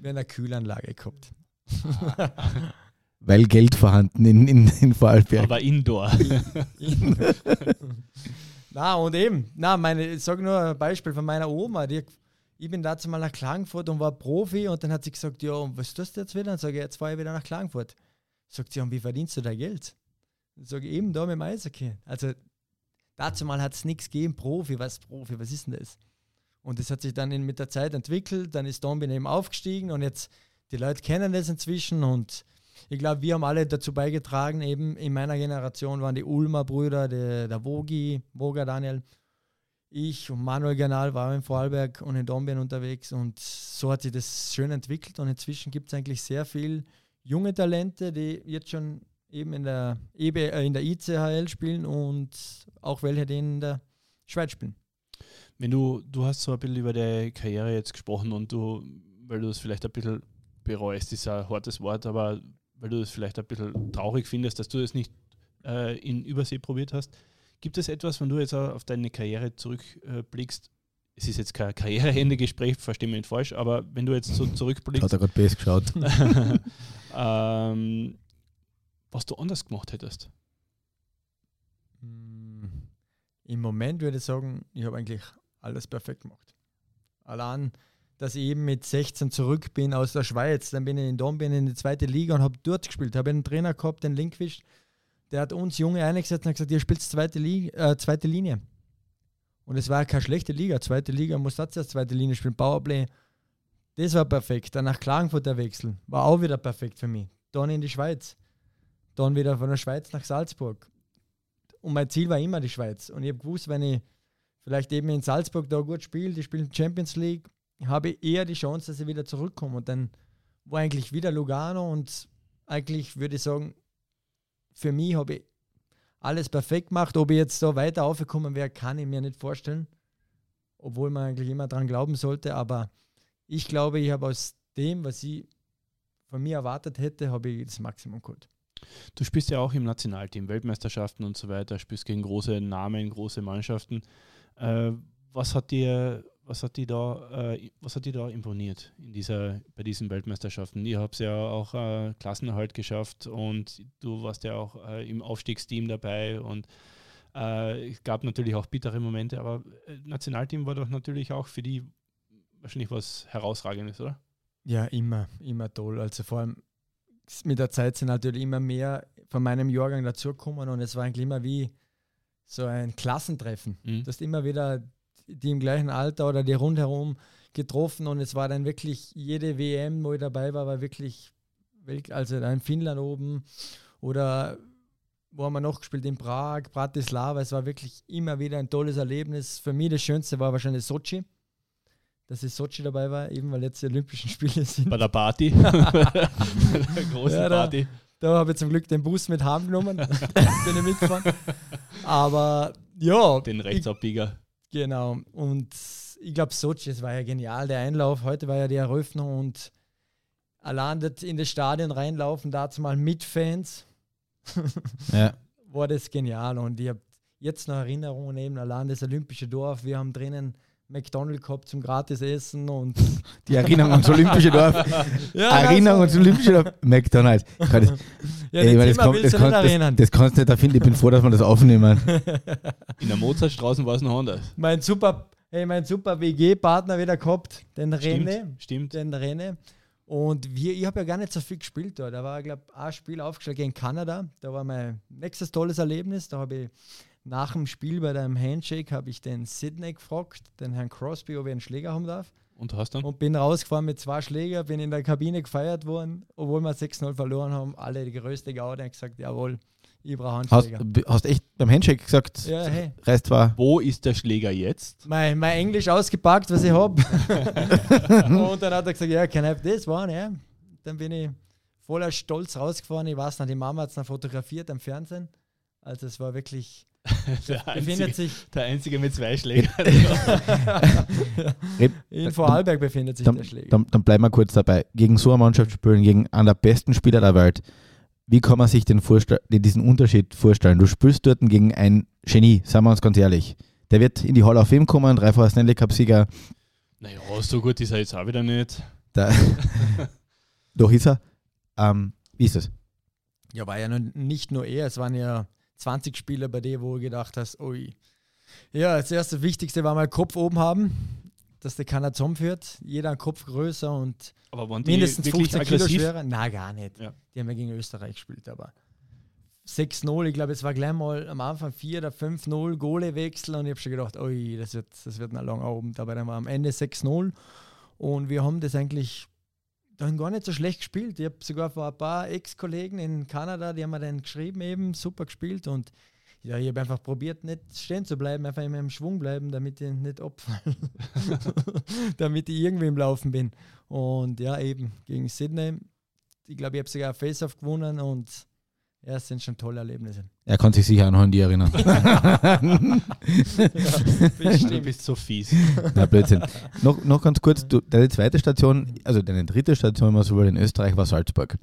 Wir eine Kühlanlage gehabt. Weil Geld vorhanden in, in, in Vorarlberg. Aber Indoor. Na, und eben, na, meine, ich sage nur ein Beispiel von meiner Oma, die, ich bin dazu mal nach Klagenfurt und war Profi und dann hat sie gesagt, ja, und was tust du jetzt wieder? Dann sage ich, jetzt fahre ich wieder nach Klagenfurt. Sagt sie, und wie verdienst du dein Geld? Dann sage ich, eben da mit dem Eishockey. Also dazu mal hat es nichts gegeben, Profi, was Profi, was ist denn das? Und das hat sich dann in, mit der Zeit entwickelt, dann ist Dombin eben aufgestiegen und jetzt, die Leute kennen das inzwischen und ich glaube, wir haben alle dazu beigetragen, eben in meiner Generation waren die Ulmer Brüder, der, der Wogi, Woga Daniel, ich und Manuel Gernal waren in Vorarlberg und in Dombien unterwegs und so hat sich das schön entwickelt und inzwischen gibt es eigentlich sehr viel junge Talente, die jetzt schon eben in der, EB, äh, in der ICHL spielen und auch welche, die in der Schweiz spielen. Wenn du, du hast so ein bisschen über deine Karriere jetzt gesprochen und du, weil du es vielleicht ein bisschen bereust, ist ein hartes Wort, aber weil du es vielleicht ein bisschen traurig findest, dass du es nicht äh, in Übersee probiert hast. Gibt es etwas, wenn du jetzt auf deine Karriere zurückblickst? es ist jetzt kein Karriereende-Gespräch, verstehe mich nicht falsch, aber wenn du jetzt so [LAUGHS] zurückblickst. Hat er gerade best geschaut. [LAUGHS] [LAUGHS] ähm, was du anders gemacht hättest? Hm, Im Moment würde ich sagen, ich habe eigentlich alles perfekt gemacht. Allein, dass ich eben mit 16 zurück bin aus der Schweiz, dann bin ich in Dom, bin in die zweite Liga und habe dort gespielt. Habe einen Trainer gehabt, den Linkwisch, der hat uns Junge eingesetzt und hat gesagt, ihr spielt zweite, Liga, äh, zweite Linie. Und es war keine schlechte Liga. Zweite Liga muss das als zweite Linie spielen. Powerplay, das war perfekt. Dann nach Klagenfurt der Wechsel, war auch wieder perfekt für mich. Dann in die Schweiz. Dann wieder von der Schweiz nach Salzburg. Und mein Ziel war immer die Schweiz. Und ich habe gewusst, wenn ich vielleicht eben in Salzburg da gut spiele, die spielen Champions League, habe ich eher die Chance, dass ich wieder zurückkomme. Und dann war eigentlich wieder Lugano und eigentlich würde ich sagen, für mich habe ich alles perfekt gemacht. Ob ich jetzt so weiter aufgekommen wäre, kann ich mir nicht vorstellen. Obwohl man eigentlich immer daran glauben sollte. Aber ich glaube, ich habe aus dem, was ich von mir erwartet hätte, habe ich das Maximum geholt. Du spielst ja auch im Nationalteam, Weltmeisterschaften und so weiter, spielst gegen große Namen, große Mannschaften. Äh, was hat dir was hat die da, äh, was hat die da imponiert in dieser, bei diesen Weltmeisterschaften? Ihr habt ja auch äh, Klassenerhalt geschafft und du warst ja auch äh, im Aufstiegsteam dabei und äh, es gab natürlich auch bittere Momente, aber äh, Nationalteam war doch natürlich auch für die wahrscheinlich was Herausragendes, oder? Ja, immer, immer toll. Also vor allem mit der Zeit sind natürlich immer mehr von meinem Jahrgang dazugekommen und es war eigentlich immer wie so ein Klassentreffen. Mhm. Du hast immer wieder die im gleichen Alter oder die rundherum getroffen und es war dann wirklich jede WM, wo ich dabei war, war wirklich, also in Finnland oben oder wo haben wir noch gespielt? In Prag, Bratislava. Es war wirklich immer wieder ein tolles Erlebnis. Für mich das Schönste war wahrscheinlich Sochi. Dass ich Sochi dabei war, eben weil jetzt die Olympischen [LAUGHS] Spiele sind. Bei der Party. [LAUGHS] Bei der großen ja, da, Party. Da habe ich zum Glück den Bus mit heimgenommen. [LAUGHS] bin ich mitgefahren. Aber ja. Den Rechtsabbieger. Genau. Und ich glaube, Sochi, das war ja genial, der Einlauf. Heute war ja die Eröffnung und allein in das Stadion reinlaufen, dazu mal mit Fans, [LAUGHS] ja. war das genial. Und ich habe jetzt noch Erinnerungen eben allein das Olympische Dorf. Wir haben drinnen McDonald's gehabt zum gratis Essen und die Erinnerung ans Olympische Dorf. [LAUGHS] ja, Erinnerung ans Olympische Dorf. McDonald's. Kann [LAUGHS] ich, ja, ey, das, kann, das, kann, das, das, kannst du nicht erfinden. Ich bin froh, dass wir das aufnehmen. [LAUGHS] In der Mozartstraße war es noch anders. Mein super, hey, mein super WG-Partner wieder gehabt, den stimmt, René. Stimmt. Den René. Und wir, ich habe ja gar nicht so viel gespielt da. Da war, glaube ich, ein Spiel aufgestellt gegen Kanada. Da war mein nächstes tolles Erlebnis. Da habe ich nach dem Spiel bei deinem Handshake habe ich den Sidney gefragt, den Herrn Crosby, ob er einen Schläger haben darf. Und hast dann? Und bin rausgefahren mit zwei Schläger, bin in der Kabine gefeiert worden, obwohl wir 6-0 verloren haben. Alle die größte Gaude haben gesagt, jawohl, ich brauche einen Schläger. Hast, hast echt beim Handshake gesagt, ja, hey. Rest war. Wo ist der Schläger jetzt? Mein, mein Englisch ausgepackt, was ich habe. [LAUGHS] und dann hat er gesagt, ja, can I have this one? Ja. Dann bin ich voller Stolz rausgefahren. Ich weiß noch, die Mama hat es dann fotografiert am Fernsehen. Also es war wirklich [LAUGHS] der, einzige, sich der einzige mit zwei Schlägern. [LAUGHS] In Vorarlberg befindet sich dann, der Schläger. Dann, dann bleiben wir kurz dabei. Gegen so eine Mannschaft spielen, gegen einen der besten Spieler der Welt. Wie kann man sich den diesen Unterschied vorstellen? Du spielst dort gegen ein Genie, sagen wir uns ganz ehrlich. Der wird in die Hall of Fame kommen, dreifacher Stanley Cup-Sieger. Naja, so gut ist er jetzt auch wieder nicht. Da, [LAUGHS] doch ist er. Ähm, wie ist das? Ja, war ja nicht nur er, es waren ja 20 Spieler bei dir, wo du gedacht hast, ui. Ja, das erste Wichtigste war mal Kopf oben haben, dass der keiner zusammenführt. Jeder einen Kopf größer und mindestens 15 aggressiv? Kilo schwerer. Nein, gar nicht. Ja. Die haben ja gegen Österreich gespielt, aber 6-0, ich glaube, es war gleich mal am Anfang 4 oder 5-0 Goalie-Wechsel und ich habe schon gedacht, ui, das wird, das wird noch lang oben. Aber dann war am Ende 6-0 und wir haben das eigentlich dann gar nicht so schlecht gespielt. Ich habe sogar vor ein paar Ex-Kollegen in Kanada, die haben mir dann geschrieben, eben super gespielt und ja, ich habe einfach probiert, nicht stehen zu bleiben, einfach in meinem Schwung bleiben, damit ich nicht abfallen, [LAUGHS] damit ich irgendwie im Laufen bin. Und ja, eben gegen Sydney, ich glaube, ich habe sogar Face-Off gewonnen und Ja, es sind schon tolle Erlebnisse. Er kann sich sicher auch noch an die erinnern. Du bist so fies. Na, Blödsinn. Noch, noch ganz kurz, du, deine zweite Station, also deine dritte Station, wenn man so will, in Österreich war Salzburg.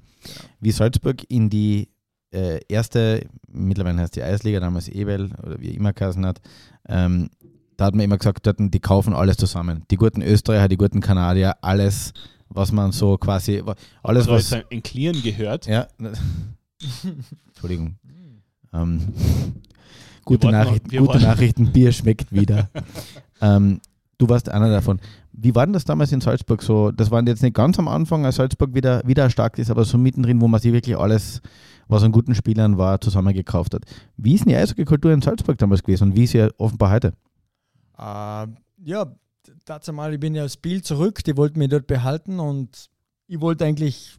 Wie Salzburg in die äh, erste, mittlerweile heißt die Eisliga, damals Ebel oder wie immer geheißen hat, ähm, da hat man immer gesagt, dort, die kaufen alles zusammen. Die guten Österreicher, die guten Kanadier, alles, was man so quasi, alles Also was... ein Klirren gehört. Ja. [LAUGHS] Entschuldigung. Ähm, gute noch- Nachrichten, wir gute Nachrichten, Bier schmeckt wieder. [LAUGHS] ähm, du warst einer davon. Wie war denn das damals in Salzburg so? Das waren jetzt nicht ganz am Anfang, als Salzburg wieder, wieder erstarkt ist, aber so mittendrin, wo man sich wirklich alles, was an guten Spielern war, zusammengekauft hat. Wie ist denn die Eishockey-Kultur in Salzburg damals gewesen und wie ist sie offenbar heute? Äh, ja, dazu mal, ich bin ja aus Biel zurück, die wollten mich dort behalten und ich wollte eigentlich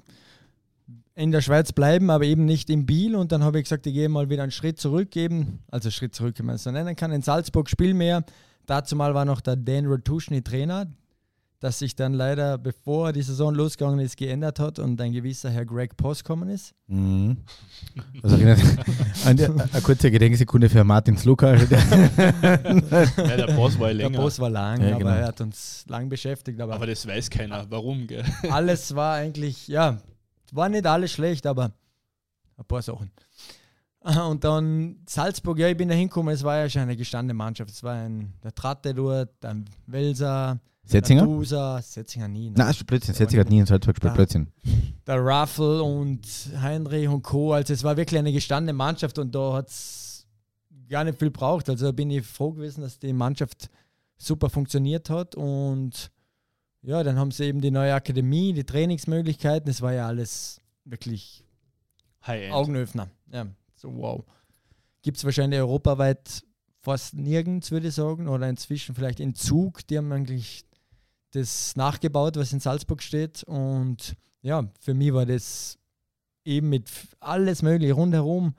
in der Schweiz bleiben, aber eben nicht in Biel und dann habe ich gesagt, ich gehe mal wieder einen Schritt zurück eben, also Schritt zurück, wenn man es so nennen kann, in Salzburg spiel mehr. Dazu mal war noch der Dan Ratuschny Trainer, das sich dann leider, bevor die Saison losgegangen ist, geändert hat und ein gewisser Herr Greg Post gekommen ist. Mhm. Das erinnert an die, eine kurze Gedenksekunde für Martin Sluka. [LAUGHS] Ja, der Boss war ja Der länger. Boss war lang, Ja, aber genau. er hat uns lang beschäftigt. Aber, aber das weiß keiner. Warum? Gell? alles war eigentlich, ja, war nicht alles schlecht, aber ein paar Sachen. Ah, [LAUGHS] Und dann Salzburg, ja, ich bin da hingekommen, es war ja schon eine gestandene Mannschaft. Es war ein, der Tratte dort, ein Welser, Setzinger? Dusa, Setzinger nie. ne? Nein, ist Blödsinn. Setzinger hat nie in Salzburg gespielt. Ja. Blödsinn. der Raffel und Heinrich und Co. Also es war wirklich eine gestandene Mannschaft und da hat es gar nicht viel braucht. Also da bin ich froh gewesen, dass die Mannschaft super funktioniert hat und ja, dann haben sie eben die neue Akademie, die Trainingsmöglichkeiten. Es war ja alles wirklich. Augenöffner. Ja, so wow. Gibt es wahrscheinlich europaweit fast nirgends, würde ich sagen, oder inzwischen vielleicht in Zug. Die haben eigentlich das nachgebaut, was in Salzburg steht. Und ja, für mich war das eben mit alles Mögliche rundherum.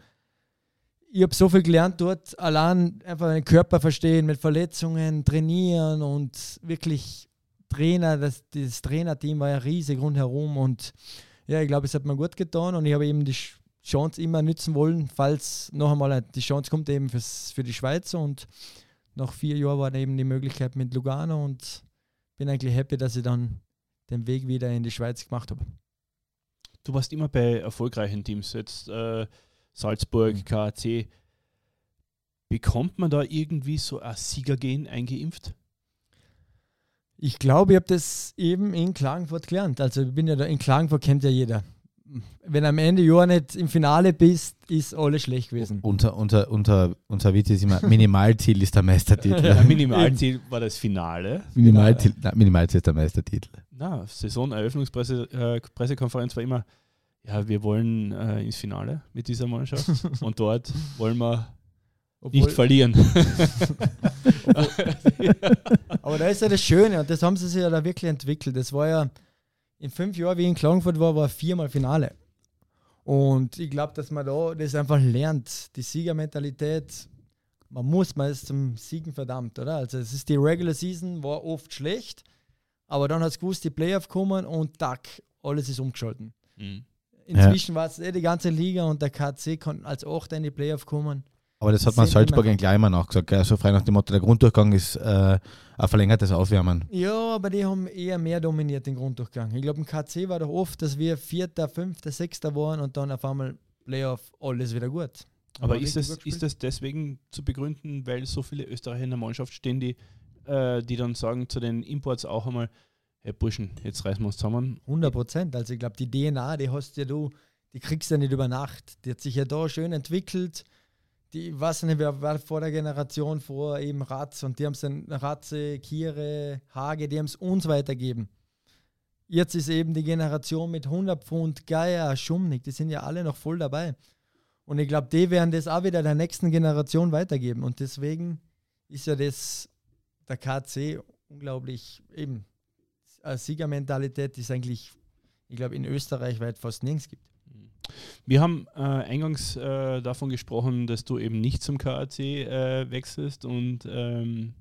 Ich habe so viel gelernt dort, allein einfach den Körper verstehen, mit Verletzungen, trainieren und wirklich Trainer, das, das Trainerteam war ja riesig rundherum und ja, ich glaube, es hat mir gut getan und ich habe eben die Chance immer nützen wollen, falls noch einmal die Chance kommt eben fürs, für die Schweiz und nach vier Jahren war dann eben die Möglichkeit mit Lugano und bin eigentlich happy, dass ich dann den Weg wieder in die Schweiz gemacht habe. Du warst immer bei erfolgreichen Teams, jetzt äh, Salzburg, Mhm. KAC. Bekommt man da irgendwie so ein Siegergen eingeimpft? Ich glaube, ich habe das eben in Klagenfurt gelernt. Also ich bin ja da in Klagenfurt kennt ja jeder. Wenn am Ende Jahr nicht im Finale bist, ist alles schlecht gewesen. Unser, unser, unser, unser Witz ist immer, Minimalziel ist der Meistertitel. Ein Minimalziel war das Finale. Minimalziel, nein, Minimalziel ist der Meistertitel. Na, Saisoneröffnungspressekonferenz äh, war immer, ja, wir wollen äh, ins Finale mit dieser Mannschaft [LAUGHS] und dort wollen wir nicht Obwohl, verlieren. [LAUGHS] aber da ist ja das Schöne und das haben sie sich ja da wirklich entwickelt. Das war ja in fünf Jahren, wie ich in Klagenfurt war, war viermal Finale. Und ich glaube, dass man da das einfach lernt, die Siegermentalität. Man muss, man ist zum Siegen verdammt, oder? Also es ist die Regular Season, war oft schlecht, aber dann hat es gewusst, die Playoff kommen und tack, alles ist umgeschalten. Mhm. Inzwischen war es eh die ganze Liga und der KC konnten als Achter in die Playoff kommen. Aber das hat man Salzburg immer- eigentlich auch immer nachgesagt. Gell? So frei nach dem Motto, der Grunddurchgang ist äh, ein verlängertes Aufwärmen. Ja, aber die haben eher mehr dominiert den Grunddurchgang. Ich glaube, im KC war doch oft, dass wir Vierter, Fünfter, Sechster waren und dann auf einmal Playoff, alles wieder gut. Aber Haben ist das, ist das deswegen zu begründen, weil so viele Österreicher in der Mannschaft stehen, die, äh, die dann sagen zu den Imports auch einmal, hey Burschen, jetzt reißen wir uns zusammen. 100 Prozent. Also ich glaube, die DNA, die hast ja du, die kriegst du ja nicht über Nacht. Die hat sich ja da schön entwickelt. Die, weiß nicht, wer war vor der Generation vor eben Ratz und die haben es dann Ratze, Kiere, Hage, die haben es uns weitergeben. Jetzt ist eben die Generation mit 100 Pfund, Geier, Schumnig, die sind ja alle noch voll dabei. Und ich glaube, die werden das auch wieder der nächsten Generation weitergeben. Und deswegen ist ja das der KC unglaublich eben eine Siegermentalität, die es eigentlich, ich glaube, in Österreich weit fast nirgends gibt. Wir haben äh, eingangs äh, davon gesprochen, dass du eben nicht zum KAC äh, wechselst und ähm,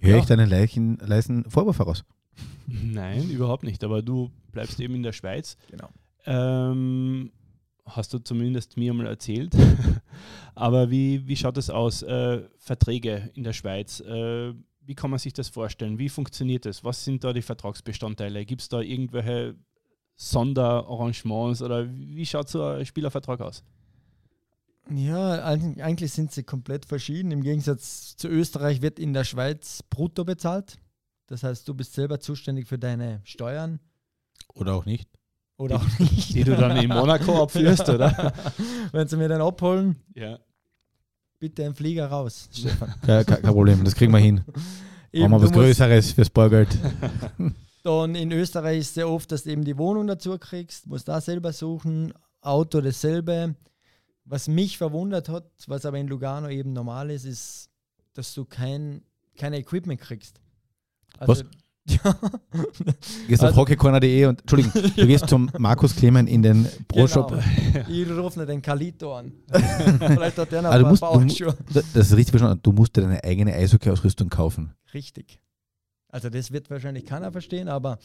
Höre Ja. ich deinen leichen, leisen Vorwurf heraus? [LAUGHS] nein, überhaupt nicht, aber du bleibst eben in der Schweiz. Genau. Ähm, hast du zumindest mir mal erzählt. [LAUGHS] Aber wie, wie schaut das aus? Äh, Verträge in der Schweiz, äh, wie kann man sich das vorstellen? Wie funktioniert das? Was sind da die Vertragsbestandteile? Gibt es da irgendwelche Sonderarrangements oder wie schaut so ein Spielervertrag aus? Ja, eigentlich sind sie komplett verschieden. Im Gegensatz zu Österreich wird in der Schweiz brutto bezahlt. Das heißt, du bist selber zuständig für deine Steuern. Oder auch nicht. Oder auch nicht. Die du dann in Monaco [LAUGHS] abführst, oder? Wenn sie mir dann abholen, ja. bitte ein Flieger raus, Stefan. Ja, kein, Problem, das kriegen wir hin. [LAUGHS] Eben, Haben wir was Größeres fürs Bargeld. [LAUGHS] Dann in Österreich ist es sehr oft, dass du eben die Wohnung dazu kriegst, musst da selber suchen, Auto dasselbe. Was mich verwundert hat, was aber in Lugano eben normal ist, ist, dass du kein, kein Equipment kriegst. Also, was? [LAUGHS] Ja. Du gehst also, auf hockeycorner.de und Entschuldigung, [LAUGHS] du ja. gehst zum Markus Klemen in den Pro-Shop. Genau. Ich rufe nicht den Kalito an. [LAUGHS] Vielleicht hat der noch also ein musst, du, Das ist richtig verstanden. Du musst dir deine eigene Eishockey-Ausrüstung kaufen. Richtig. Also das wird wahrscheinlich keiner verstehen, aber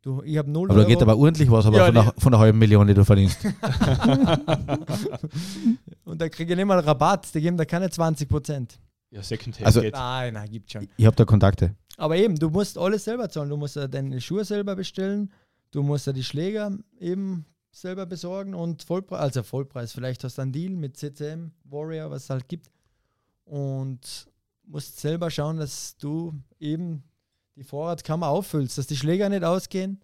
du, ich habe null Aber da geht aber ordentlich was, aber ja, von, der, von der halben Million, die du verdienst. [LAUGHS] und da kriege ich nicht mal Rabatt, die geben da keine 20 Prozent. Ja, Secondhand also, geht. Nein, nein, gibt schon. Ich habe da Kontakte. Aber eben, du musst alles selber zahlen. Du musst deine Schuhe selber bestellen, du musst ja die Schläger eben selber besorgen und Vollpreis, also Vollpreis, vielleicht hast du einen Deal mit CCM, Warrior, was es halt gibt. Und musst selber schauen, dass du eben die Vorratskammer auffüllst, dass die Schläger nicht ausgehen,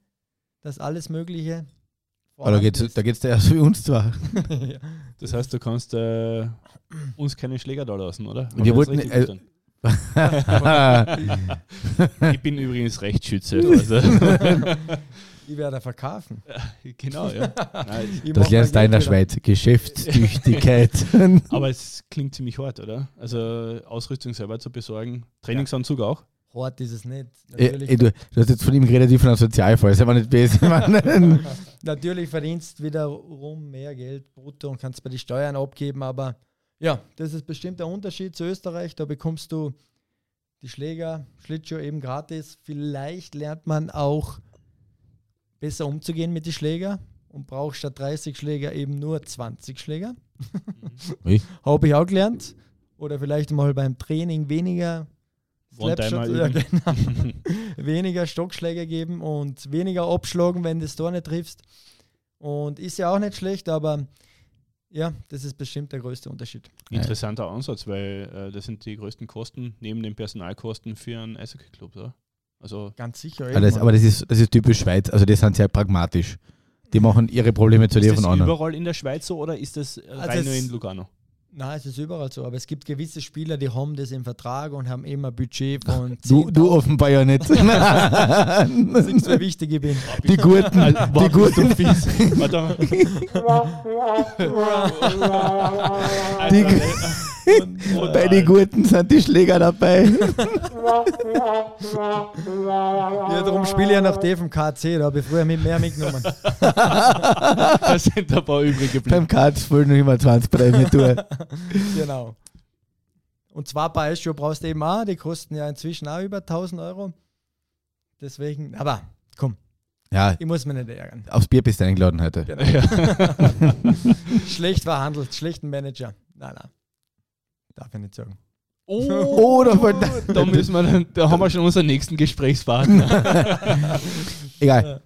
dass alles Mögliche. Aber da geht es da geht's ja so wie uns zwar. [LAUGHS] ja. Das heißt, du kannst äh, uns keine Schläger da lassen, oder? oder wir wollten, äh, ich bin übrigens Rechtsschütze. Also. [LAUGHS] Ich werde verkaufen. genau, ja. Nein, das lernst du in der Schweiz. Geschäftstüchtigkeit. Aber es klingt ziemlich hart, oder? Also Ausrüstung selber zu besorgen. Trainingsanzug ja. auch? Hart ist es nicht. Äh, äh, du, du, hast jetzt von ihm geredet wie von einem Sozialfall, ist aber nicht besser. [LAUGHS] [LAUGHS] Natürlich verdienst du wiederum mehr Geld brutto und kannst bei den Steuern abgeben, aber ja, das ist bestimmt der Unterschied zu Österreich. Da bekommst du die Schläger, Schlittschuh eben gratis. Vielleicht lernt man auch besser umzugehen mit den Schläger und braucht statt 30 Schläger eben nur 20 Schläger. [LAUGHS] Habe ich auch gelernt. Oder vielleicht mal beim Training weniger Slapshot, ja, genau. [LAUGHS] weniger Stockschläge geben und weniger abschlagen, wenn du das Tor nicht triffst. Und ist ja auch nicht schlecht, aber ja, das ist bestimmt der größte Unterschied. Interessanter Ansatz, weil äh, das sind die größten Kosten neben den Personalkosten für einen Eishockey-Club, oder? Also Ganz sicher. Aber, das, aber das, ist, das ist typisch Schweiz, also die sind sehr pragmatisch. Die machen ihre Probleme zu dir von anderen. Ist das überall in der Schweiz so oder ist das also rein nur in Lugano? Nein, es ist überall so, aber es gibt gewisse Spieler, die haben das im Vertrag und haben immer ein Budget [LAUGHS] von Du, du offenbar [LAUGHS] ja nicht. das ist so wichtig ich bin. Die Gurten, die Gurten. Fies. Die, und, bei den Gurten sind die Schläger dabei. ja, darum spiele ich ja nach dem KC, da habe ich früher mit mehr mitgenommen. [LAUGHS] da sind ein paar übrig geblieben. Beim KC wollen noch immer 20 Prämie tun. [LAUGHS] genau. Und zwar bei Eisschuhe brauchst du eben auch, die kosten ja inzwischen auch über 1000 Euro. Deswegen, aber komm. Ja, ich muss mich nicht ärgern. Aufs Bier bist du eingeladen heute. Genau. Ja. [LAUGHS] schlecht verhandelt, schlechten Manager. Nein, nein. Darf ich nicht sagen. Oh, [LAUGHS] oh da, da, müssen wir dann, da haben wir schon unseren nächsten Gesprächspartner. [LAUGHS] Egal.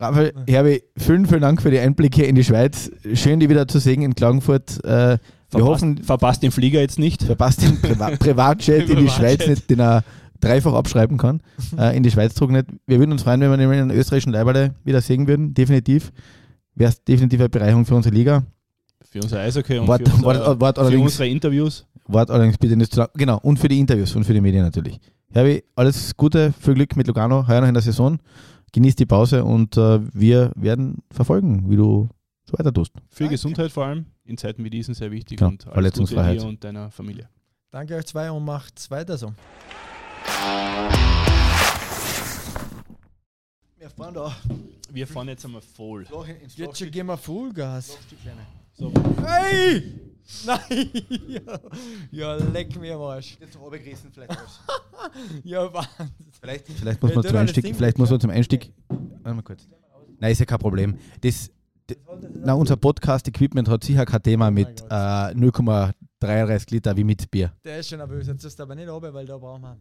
Raphael, Herbe, vielen, vielen Dank für die Einblicke in die Schweiz. Schön, die wieder zu sehen in Klagenfurt. Äh, wir verpasst, hoffen, verpasst den Flieger jetzt nicht. Verpasst den Priva [LAUGHS] Privatjet in die Schweiz nicht, den er dreifach abschreiben kann. Äh, in die Schweiz drucken nicht. Wir würden uns freuen, wenn wir den in österreichischen Leiberle wieder sehen würden. Definitiv. Wäre es definitiv eine Bereicherung für unsere Liga. Für unser Eishockey und Wart, für, unser, Wart, Wart, für unsere Interviews. Wart allerdings bitte nicht zu lang. Genau, und für die Interviews und für die Medien natürlich. Herbi, alles Gute, viel Glück mit Lugano, heuer noch in der Saison. Genieß die Pause und äh, wir werden verfolgen, wie du so weiter tust. Für Danke. Gesundheit vor allem, in Zeiten wie diesen sehr wichtig genau, und alles Gute dir und deiner Familie. Danke euch zwei und macht's weiter so. Wir fahren da. Wir fahren jetzt einmal voll. Jetzt gehen wir Vollgas. So. Hey! [LAUGHS] Nein! ja, [LAUGHS] ja, leck mir am Arsch. Jetzt runtergerissen vielleicht [LAUGHS] was. ja, Wahnsinn. Vielleicht, vielleicht muss man zum Einstieg, vielleicht muss man zum Einstieg. Warte mal kurz. Nein, ist ja kein Problem. Das, Na, unser Podcast-Equipment hat sicher kein Thema Oh mit äh, 0,33 Liter wie mit Bier. Der ist schon nervös. Jetzt ist aber nicht oben, weil da brauchen wir